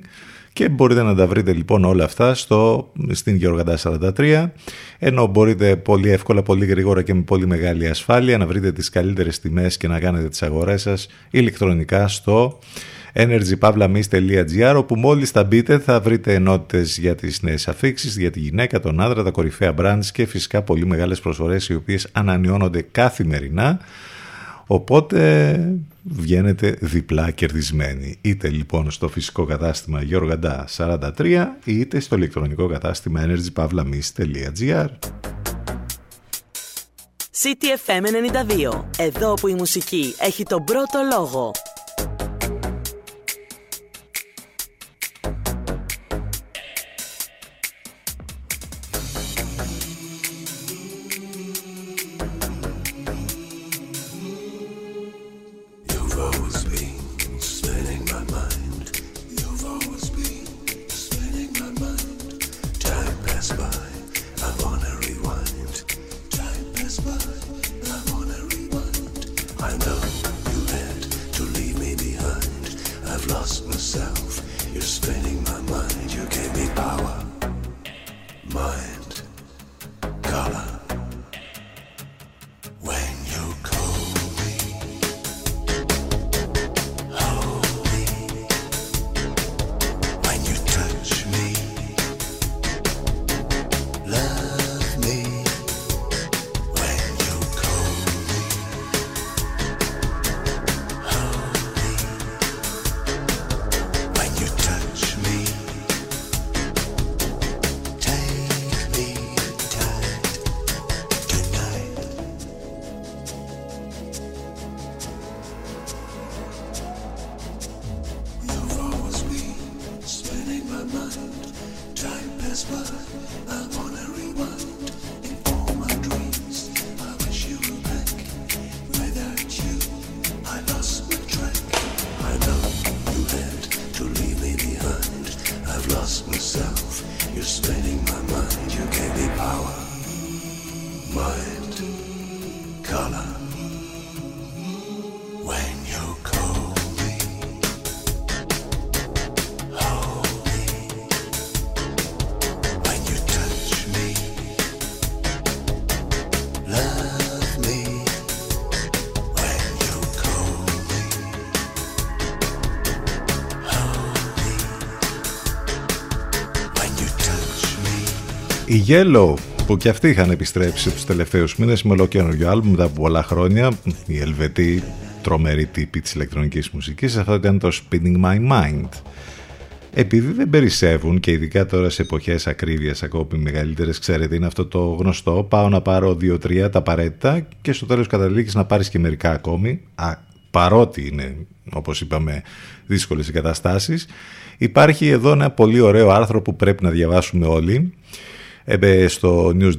Και μπορείτε να τα βρείτε λοιπόν όλα αυτά στο, στην Γεωργαντά 43 ενώ μπορείτε πολύ εύκολα, πολύ γρήγορα και με πολύ μεγάλη ασφάλεια να βρείτε τις καλύτερες τιμές και να κάνετε τις αγορές σας ηλεκτρονικά στο energypavlamis.gr όπου μόλις τα μπείτε θα βρείτε ενότητες για τις νέες αφήξεις, για τη γυναίκα, τον άντρα, τα κορυφαία brands και φυσικά πολύ μεγάλες προσφορές οι οποίες ανανεώνονται καθημερινά οπότε βγαίνετε διπλά κερδισμένοι είτε λοιπόν στο φυσικό κατάστημα Γιώργαντά 43 είτε στο ηλεκτρονικό κατάστημα energypavlamis.gr CTFM 92. Εδώ που η μουσική έχει τον πρώτο λόγο. Me. Η Yellow που και αυτοί είχαν επιστρέψει τους τελευταίους μήνες με ολοκένουργιο άλμπουμ μετά από πολλά χρόνια η Ελβετή τρομερή τύπη της ηλεκτρονικής μουσικής αυτό ήταν το Spinning My Mind επειδή δεν περισσεύουν και ειδικά τώρα σε εποχές ακρίβειας ακόμη μεγαλύτερες ξέρετε είναι αυτό το γνωστό πάω να πάρω δύο-τρία τα απαραίτητα και στο τέλος καταλήγεις να πάρεις και μερικά ακόμη Α, παρότι είναι όπως είπαμε δύσκολες οι καταστάσεις υπάρχει εδώ ένα πολύ ωραίο άρθρο που πρέπει να διαβάσουμε όλοι ε, στο News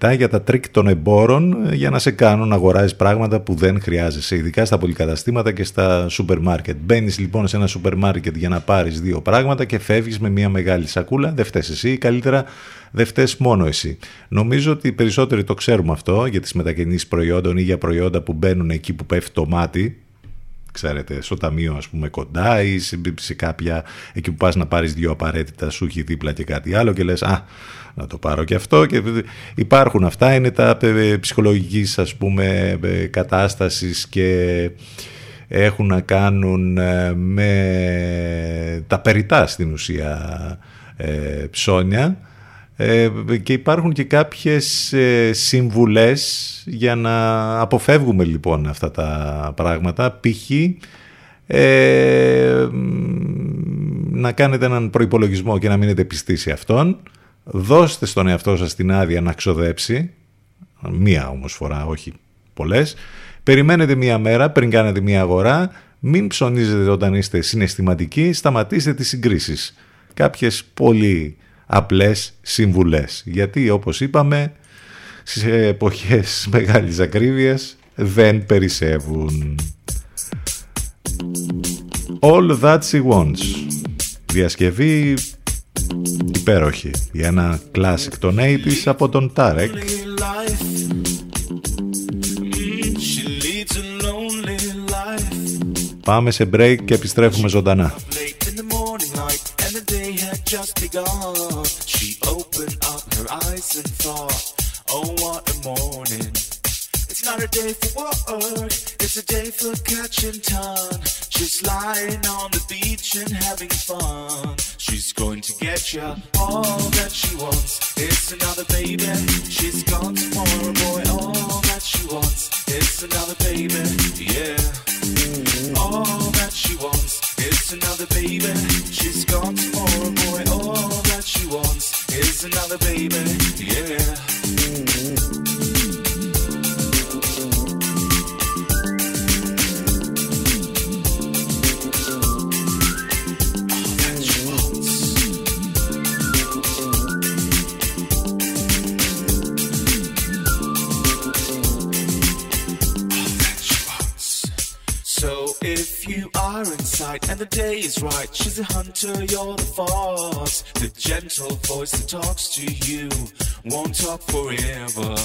247 για τα τρικ των εμπόρων ε, για να σε κάνουν να αγοράζεις πράγματα που δεν χρειάζεσαι, ειδικά στα πολυκαταστήματα και στα σούπερ μάρκετ. Μπαίνεις λοιπόν σε ένα σούπερ μάρκετ για να πάρεις δύο πράγματα και φεύγεις με μια μεγάλη σακούλα, δεν φταίς εσύ ή καλύτερα δεν φταίς μόνο εσύ. Νομίζω ότι οι περισσότεροι το ξέρουμε αυτό για τις μετακινήσεις προϊόντων ή για προϊόντα που μπαίνουν εκεί που πέφτει το μάτι, ξέρετε, στο ταμείο ας πούμε κοντά ή σε, σε κάποια, εκεί που πας να πάρεις δύο απαραίτητα σου έχει δίπλα και κάτι άλλο και λες α, να το πάρω και αυτό και υπάρχουν αυτά, είναι τα ε, ψυχολογικής ας πούμε ε, κατάστασης και έχουν να κάνουν ε, με τα περιτά στην ουσία ε, ψώνια ε, και υπάρχουν και κάποιες ε, συμβουλές για να αποφεύγουμε λοιπόν αυτά τα πράγματα. Π.χ. Ε, να κάνετε έναν προϋπολογισμό και να μείνετε πιστοί σε αυτόν. Δώστε στον εαυτό σας την άδεια να ξοδέψει. Μία όμως φορά, όχι πολλές. Περιμένετε μία μέρα πριν κάνετε μία αγορά. Μην ψωνίζετε όταν είστε συναισθηματικοί. Σταματήστε τις συγκρίσεις. Κάποιες πολύ απλές συμβουλές γιατί όπως είπαμε σε εποχές μεγάλης ακρίβειας δεν περισσεύουν. All That She Wants. Διασκευή υπέροχη για ένα classic των 80's από τον Τάρεκ. life. Mm, she leads a lonely life. Πάμε σε break και επιστρέφουμε ζωντανά. Just begun. She opened up her eyes and thought, Oh, what a morning. It's not a day for work, it's a day for catching ton. Just lying on the beach and having fun. She's going to get ya all that she wants. It's another baby. She's gone tomorrow, boy. All that she wants. It's another baby. Yeah. All that she wants. It's another baby. She's gone tomorrow, boy. All that she wants is another baby. Yeah. If you are in sight and the day is right, she's a hunter, you're the fox. The gentle voice that talks to you won't talk forever.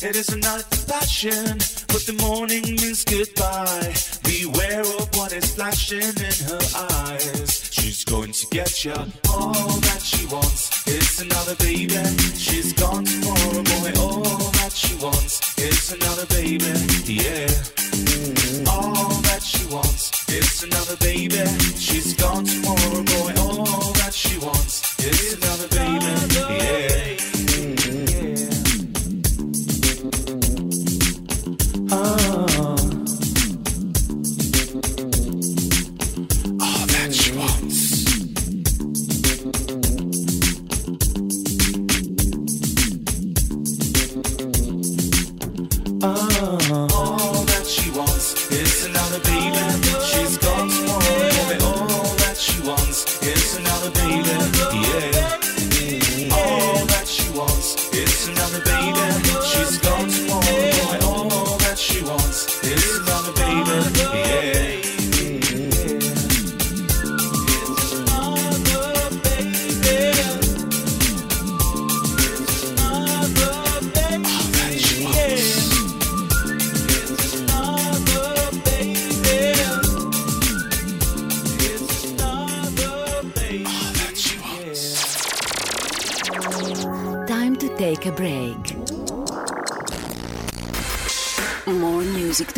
It is a night of passion, but the morning means goodbye. Beware of what is flashing in her eyes. She's going to get you all that she wants. It's another baby. She's gone tomorrow, boy. All that she wants is another baby. Yeah. All wants is another baby. She's gone tomorrow, boy. All that she wants is another baby.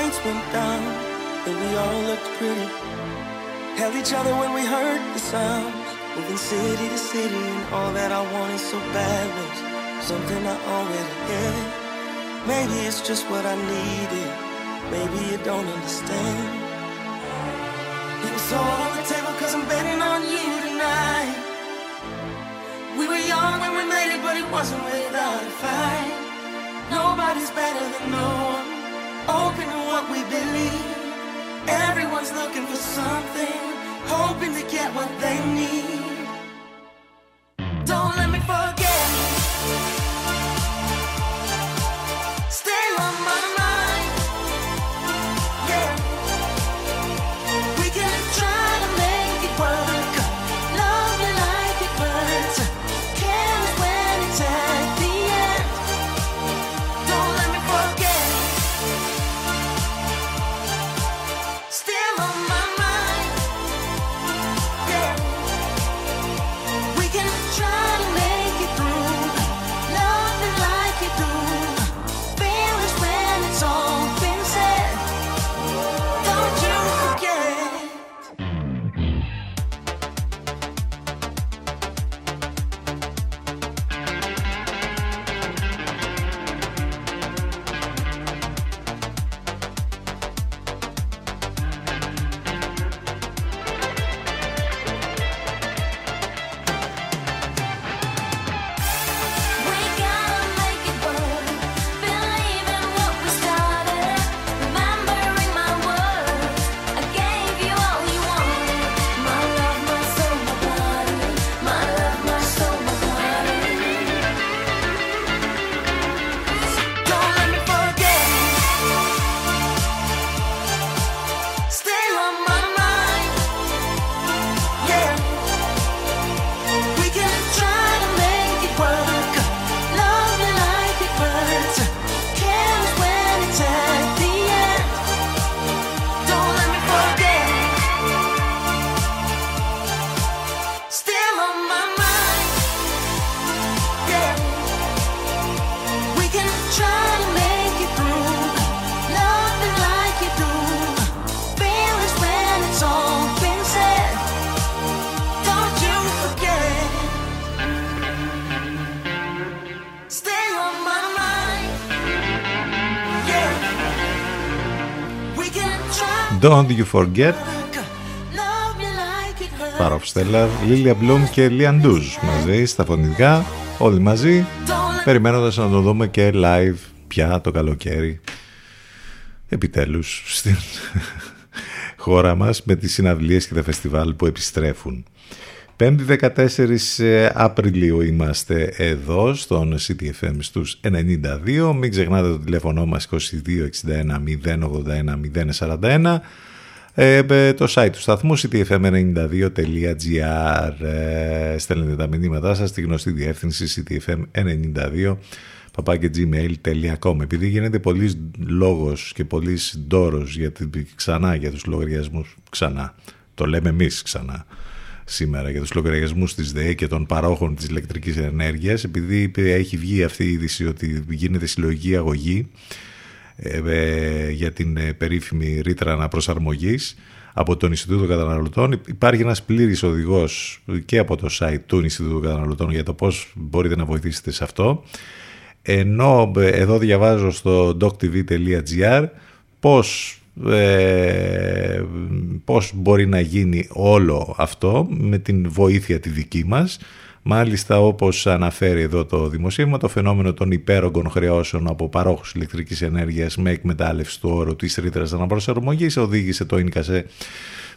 Lights went down and we all looked pretty. Held each other when we heard the sounds. Moving city to city, and all that I wanted so bad was something I already had. Maybe it's just what I needed. Maybe you don't understand. It was all on the table cause I'm betting on you tonight. We were young when we made it, but it wasn't without a fight. Nobody's better than no one. Open to what we believe. Everyone's looking for something, hoping to get what they need. Don't let me forget. Don't You Forget Παρόφ Στέλλαρ, Λίλια Μπλουμ και Λίαν Ντούζ μαζί στα φωνητικά, όλοι μαζί περιμένοντας να το δούμε και live πια το καλοκαίρι επιτέλους στην χώρα μας με τις συναυλίες και τα φεστιβάλ που επιστρέφουν. 5η 14 Απριλίου είμαστε εδώ στον CTFM στους 92. Μην ξεχνάτε το τηλέφωνο μας 2261 081 041. Ε, το site του σταθμού ctfm92.gr ε, στέλνετε τα μηνύματά σας στη γνωστή διεύθυνση ctfm92 papakegmail.com επειδή γίνεται πολλής λόγος και πολλής ντόρος για την, ξανά για τους λογαριασμούς ξανά το λέμε εμείς ξανά σήμερα για τους λογαριασμούς της ΔΕΕ και των παρόχων της ηλεκτρικής ενέργειας επειδή έχει βγει αυτή η είδηση ότι γίνεται συλλογική αγωγή ε, ε, για την ε, περίφημη ρήτρα αναπροσαρμογής από τον Ινστιτούτο Καταναλωτών. Υπάρχει ένας πλήρης οδηγός και από το site του Ινστιτούτου Καταναλωτών για το πώς μπορείτε να βοηθήσετε σε αυτό. Ενώ εδώ διαβάζω στο doctv.gr πώς, ε, πώς μπορεί να γίνει όλο αυτό με την βοήθεια τη δική μας. Μάλιστα, όπως αναφέρει εδώ το δημοσίευμα, το φαινόμενο των υπέρογκων χρεώσεων από παρόχους ηλεκτρικής ενέργειας με εκμετάλλευση του όρου της ρήτρας αναπροσαρμογής οδήγησε το ίνικα σε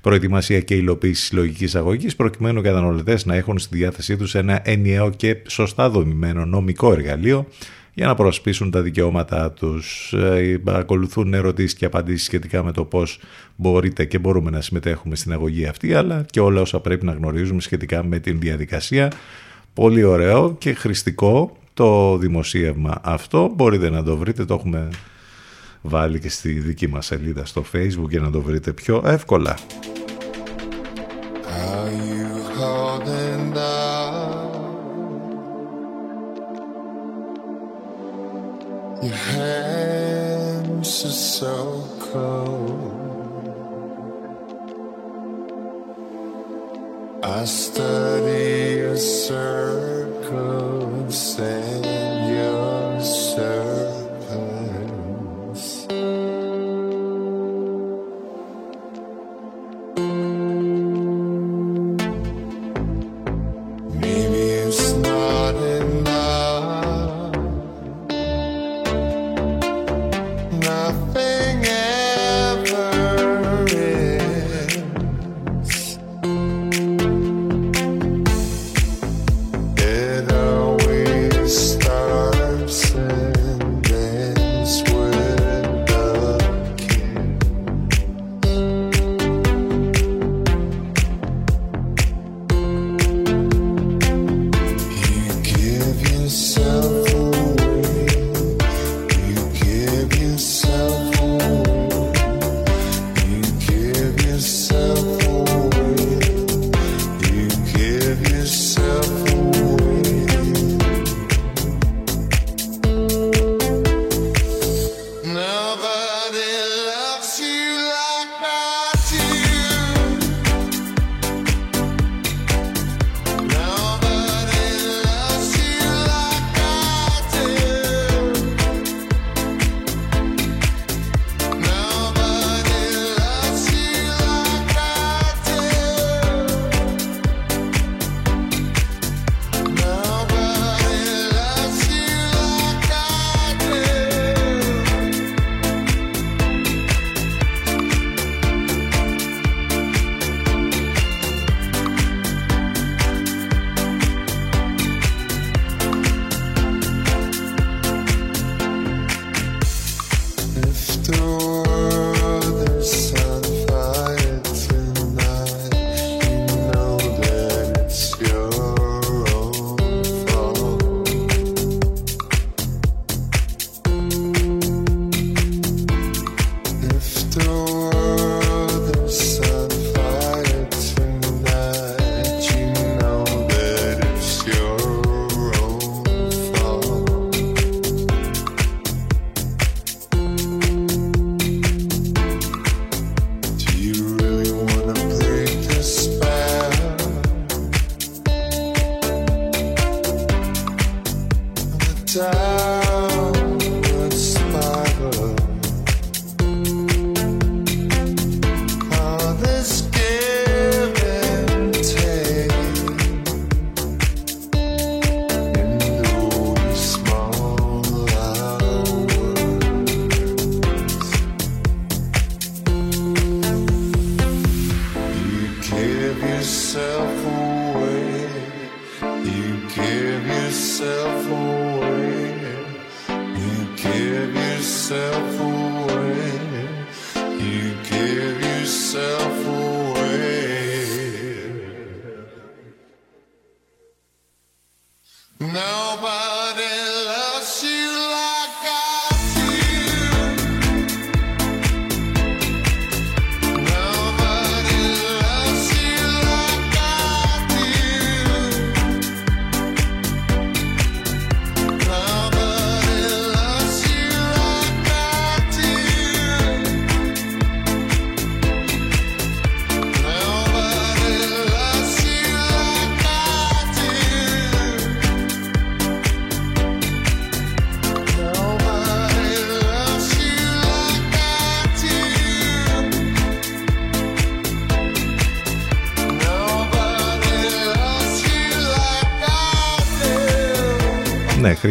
προετοιμασία και υλοποίηση συλλογικής αγωγής, προκειμένου οι καταναλωτές να έχουν στη διάθεσή τους ένα ενιαίο και σωστά δομημένο νομικό εργαλείο για να προσπίσουν τα δικαιώματά τους. Ε, ακολουθούν ερωτήσεις και απαντήσεις σχετικά με το πώς μπορείτε και μπορούμε να συμμετέχουμε στην αγωγή αυτή, αλλά και όλα όσα πρέπει να γνωρίζουμε σχετικά με την διαδικασία. Πολύ ωραίο και χρηστικό το δημοσίευμα αυτό. Μπορείτε να το βρείτε, το έχουμε βάλει και στη δική μας σελίδα στο facebook για να το βρείτε πιο εύκολα. Are you Your hands are so cold. I study your circles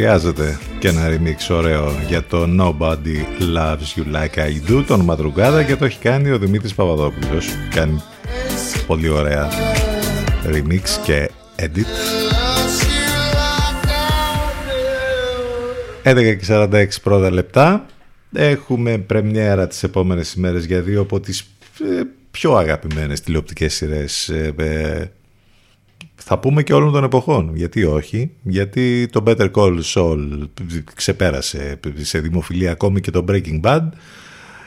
χρειάζεται και ένα remix ωραίο για το Nobody Loves You Like I Do, τον Μαδρουγκάδα και το έχει κάνει ο Δημήτρης Παπαδόπουλος. Κάνει πολύ ωραία remix και edit. 11 και 46 πρώτα λεπτά. Έχουμε πρεμιέρα τις επόμενες ημέρες για δύο από τις ε, πιο αγαπημένες τηλεοπτικές σειρές ε, ε, θα πούμε και όλων των εποχών. Γιατί όχι, γιατί το Better Call Saul ξεπέρασε σε δημοφιλία ακόμη και το Breaking Bad.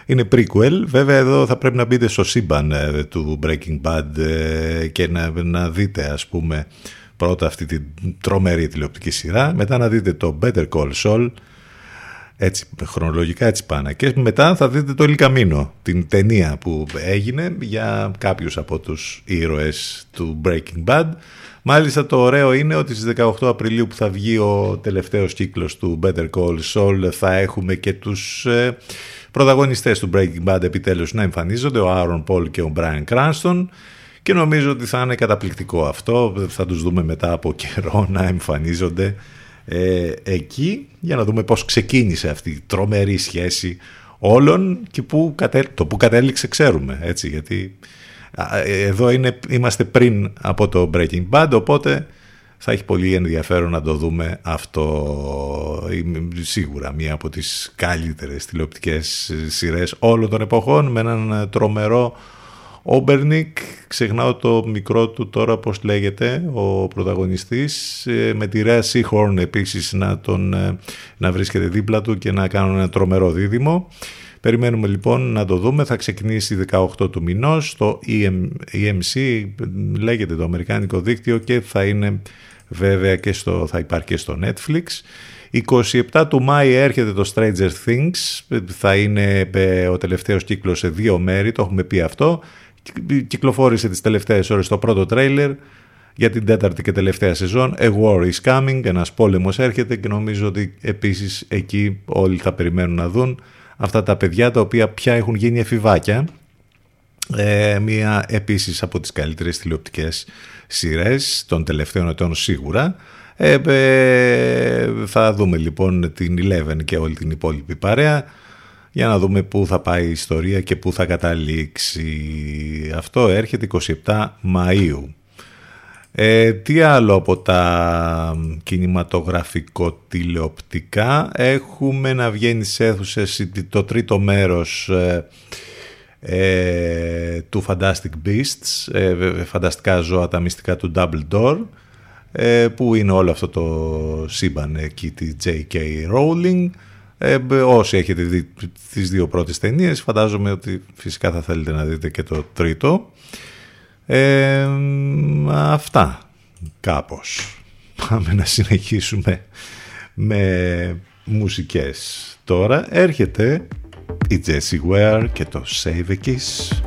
Είναι prequel. Βέβαια εδώ θα πρέπει να μπείτε στο σύμπαν ε, του Breaking Bad ε, και να, να δείτε ας πούμε πρώτα αυτή την τρομερή τηλεοπτική σειρά. Μετά να δείτε το Better Call Saul. Έτσι, χρονολογικά έτσι πάνε. Και μετά θα δείτε το El Camino, την ταινία που έγινε για κάποιους από τους ήρωες του Breaking Bad. Μάλιστα το ωραίο είναι ότι στις 18 Απριλίου που θα βγει ο τελευταίος κύκλος του Better Call Saul θα έχουμε και τους ε, πρωταγωνιστές του Breaking Bad επιτέλους να εμφανίζονται, ο Aaron Paul και ο Brian Cranston και νομίζω ότι θα είναι καταπληκτικό αυτό, θα τους δούμε μετά από καιρό να εμφανίζονται ε, εκεί για να δούμε πώς ξεκίνησε αυτή η τρομερή σχέση όλων και που κατέ, το που κατέληξε ξέρουμε έτσι γιατί α, εδώ είναι, είμαστε πριν από το Breaking Bad οπότε θα έχει πολύ ενδιαφέρον να το δούμε αυτό. Είμαι σίγουρα μία από τις καλύτερες τηλεοπτικές σειρές όλων των εποχών με έναν τρομερό Όμπερνικ, ξεχνάω το μικρό του τώρα πώς λέγεται, ο πρωταγωνιστής, ε, με τη Ρέα Σίχορν επίσης να, τον, ε, να βρίσκεται δίπλα του και να κάνουν ένα τρομερό δίδυμο. Περιμένουμε λοιπόν να το δούμε, θα ξεκινήσει 18 του μηνός, στο EM, EMC λέγεται το Αμερικάνικο δίκτυο και θα είναι βέβαια και στο, θα υπάρχει και στο Netflix. 27 του Μάη έρχεται το Stranger Things, θα είναι ε, ο τελευταίος κύκλος σε δύο μέρη, το έχουμε πει αυτό κυκλοφόρησε τις τελευταίες ώρες το πρώτο τρέιλερ για την τέταρτη και τελευταία σεζόν. A War is Coming, ένας πόλεμος έρχεται και νομίζω ότι επίσης εκεί όλοι θα περιμένουν να δουν αυτά τα παιδιά τα οποία πια έχουν γίνει εφηβάκια. Ε, μία επίσης από τις καλύτερες τηλεοπτικές σειρές των τελευταίων ετών σίγουρα. Ε, ε, θα δούμε λοιπόν την Eleven και όλη την υπόλοιπη παρέα για να δούμε πού θα πάει η ιστορία και πού θα καταλήξει. Αυτό έρχεται 27 Μαΐου. Ε, τι άλλο από τα κινηματογραφικό τηλεοπτικά; Έχουμε να βγαίνει σε αίθουσες το τρίτο μέρος ε, ε, του Fantastic Beasts ε, φανταστικά ζώα τα μυστικά του Dumbledore ε, που είναι όλο αυτό το σύμπαν εκεί τη J.K. Rowling ε, όσοι έχετε δει τις δύο πρώτες ταινίες φαντάζομαι ότι φυσικά θα θέλετε να δείτε και το τρίτο. Ε, αυτά κάπως. Πάμε να συνεχίσουμε με μουσικές. Τώρα έρχεται η Jessie Ware και το Save a Kiss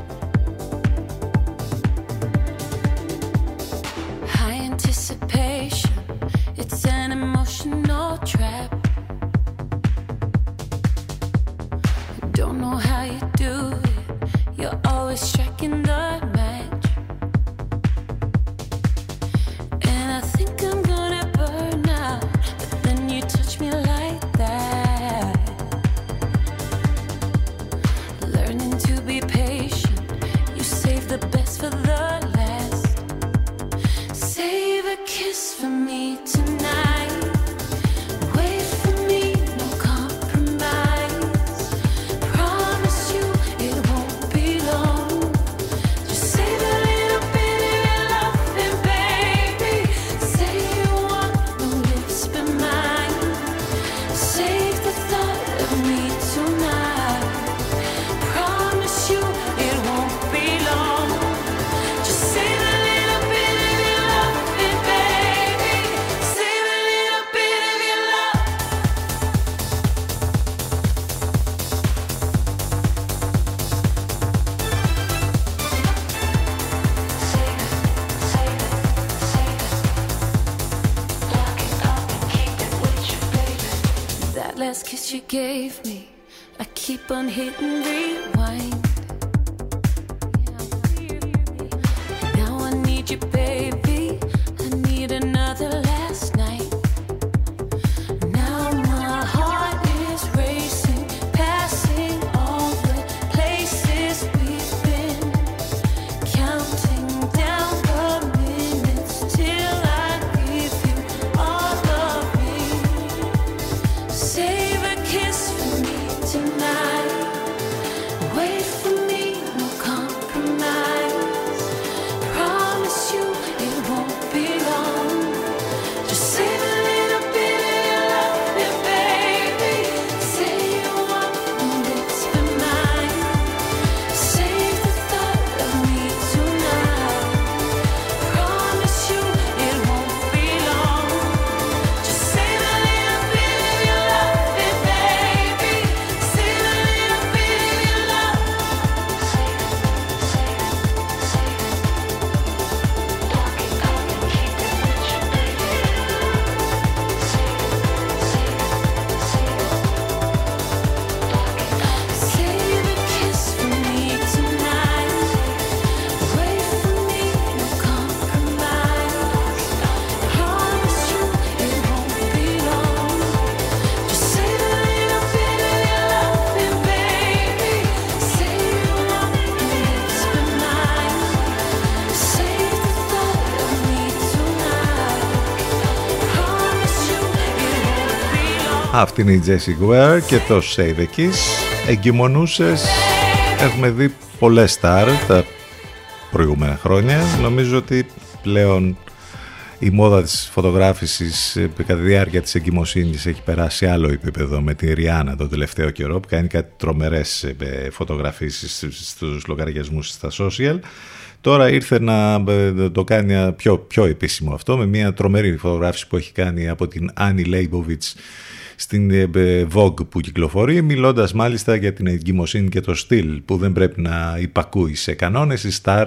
Αυτή είναι η Jessie Ware και το Save a Kiss. Εγκυμονούσες. Έχουμε δει πολλές στάρ τα προηγούμενα χρόνια. Νομίζω ότι πλέον η μόδα της φωτογράφησης ε, κατά τη διάρκεια της εγκυμοσύνης έχει περάσει σε άλλο επίπεδο με τη Ριάννα το τελευταίο καιρό που κάνει κάτι τρομερές ε, φωτογραφίσεις στους λογαριασμούς στα social. Τώρα ήρθε να ε, το κάνει πιο, πιο επίσημο αυτό με μια τρομερή φωτογράφηση που έχει κάνει από την Άννη Λέιμποβιτς στην ε, ε, Vogue που κυκλοφορεί, μιλώντας μάλιστα για την εγκυμοσύνη και το στυλ που δεν πρέπει να υπακούει σε κανόνες. Η Star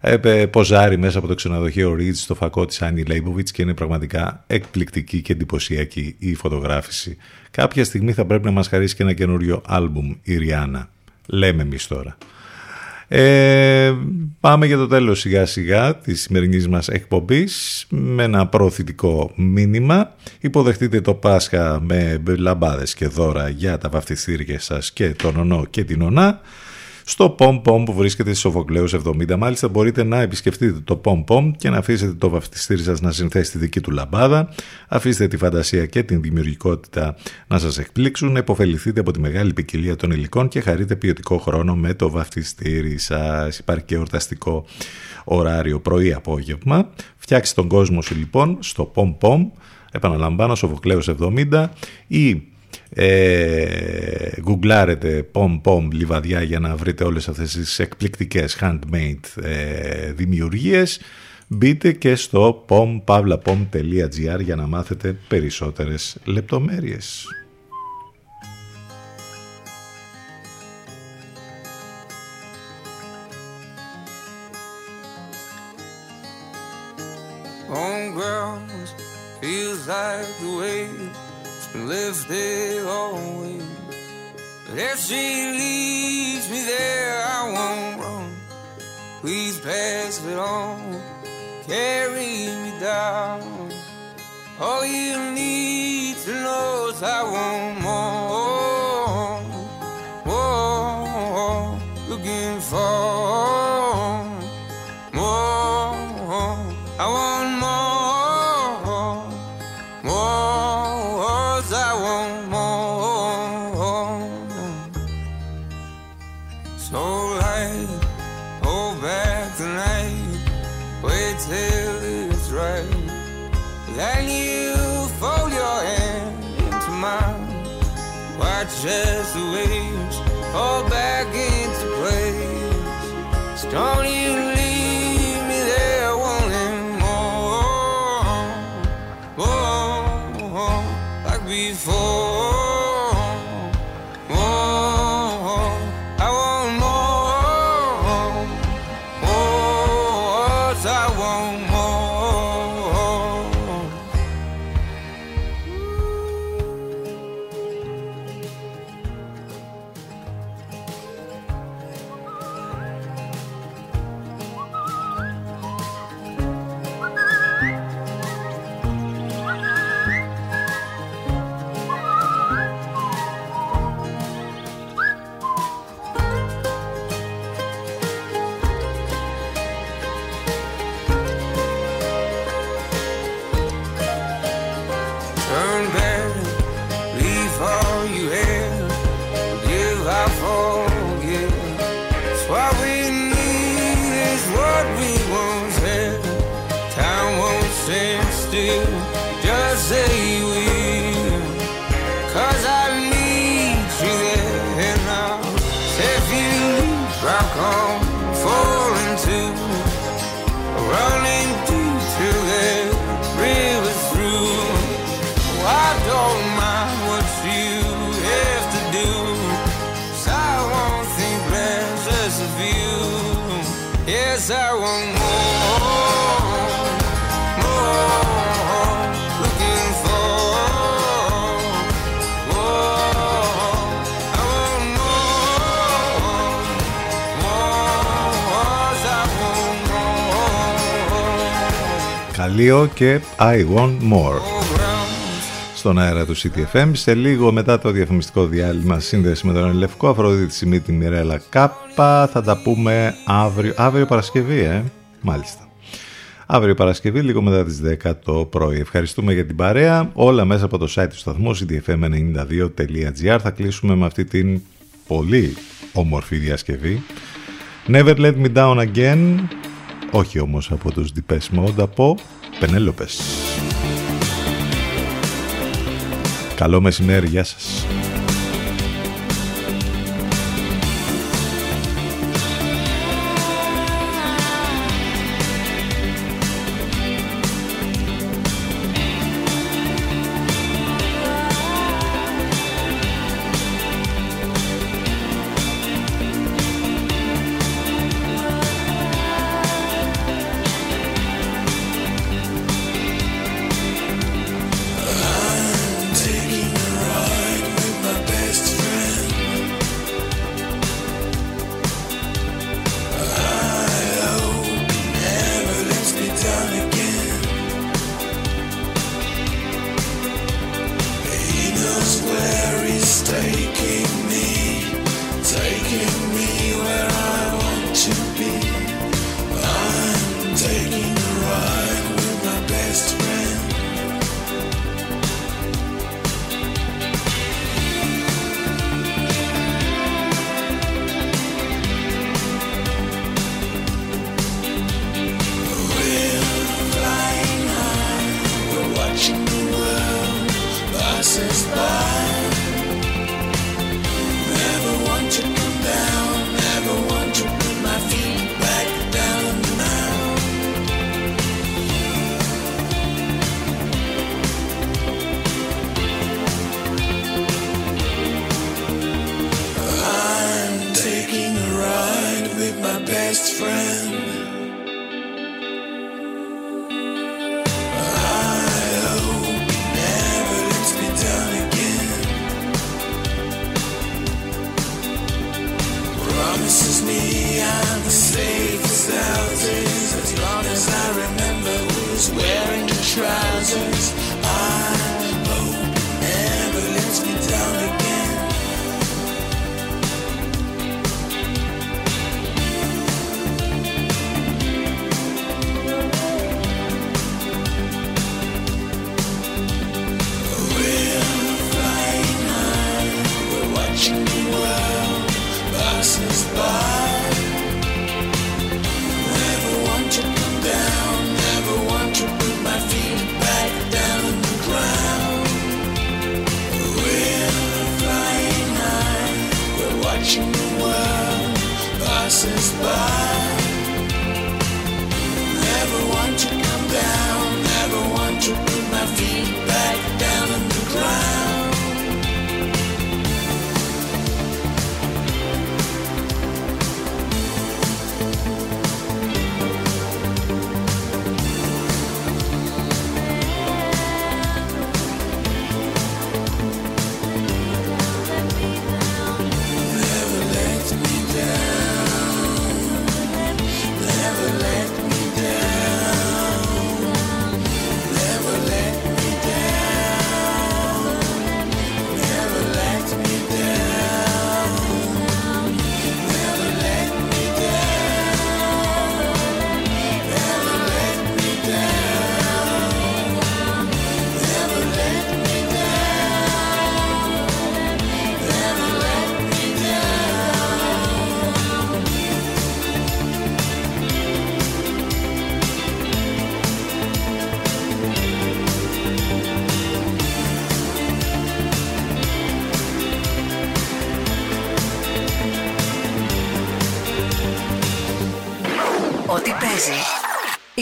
ε, ε, ποζάρει μέσα από το ξενοδοχείο Ridge στο φακό της Άννη Λέιμποβιτς και είναι πραγματικά εκπληκτική και εντυπωσιακή η φωτογράφηση. Κάποια στιγμή θα πρέπει να μας χαρίσει και ένα καινούριο άλμπουμ η Ριάννα. Λέμε εμείς τώρα. Ε, πάμε για το τέλος σιγά σιγά της σημερινής μας εκπομπής με ένα προωθητικό μήνυμα. Υποδεχτείτε το Πάσχα με λαμπάδες και δώρα για τα βαφτιστήρια σας και τον ονό και την ονά. Στο Pom Pom που βρίσκεται στη Σοφοκλέους 70 μάλιστα μπορείτε να επισκεφτείτε το Pom Pom και να αφήσετε το βαφτιστήρι σας να συνθέσει τη δική του λαμπάδα. Αφήστε τη φαντασία και την δημιουργικότητα να σας εκπλήξουν. Εποφεληθείτε από τη μεγάλη ποικιλία των υλικών και χαρείτε ποιοτικό χρόνο με το βαφτιστήρι σας. Υπάρχει και εορταστικό ωράριο πρωί-απόγευμα. Φτιάξτε τον κόσμο σου λοιπόν στο Pom Pom. Επαναλαμβάνω, Σοφοκλέους 70 ή ε, γκουγκλάρετε pom pom λιβαδιά για να βρείτε όλες αυτές τις εκπληκτικές handmade ε, δημιουργίες μπείτε και στο pompavlapom.gr για να μάθετε περισσότερες λεπτομέρειες. on ground feels like the weight been lifted always. But if she leaves me there, I won't run. Please pass it on, carry me down. All you need to know is I more, more. Looking for Λίο και I Want More στον αέρα του CTFM. Σε λίγο μετά το διαφημιστικό διάλειμμα σύνδεση με τον Λευκό Αφροδίτη Σιμίτη Μιρέλα Κάπα θα τα πούμε αύριο, αύριο Παρασκευή, ε; μάλιστα. Αύριο Παρασκευή, λίγο μετά τις 10 το πρωί. Ευχαριστούμε για την παρέα. Όλα μέσα από το site του σταθμού cdfm92.gr θα κλείσουμε με αυτή την πολύ όμορφη διασκευή. Never Let Me Down Again όχι όμως από τους Depeche Mode, από Πενέλοπες. Καλό μεσημέρι, γεια σας.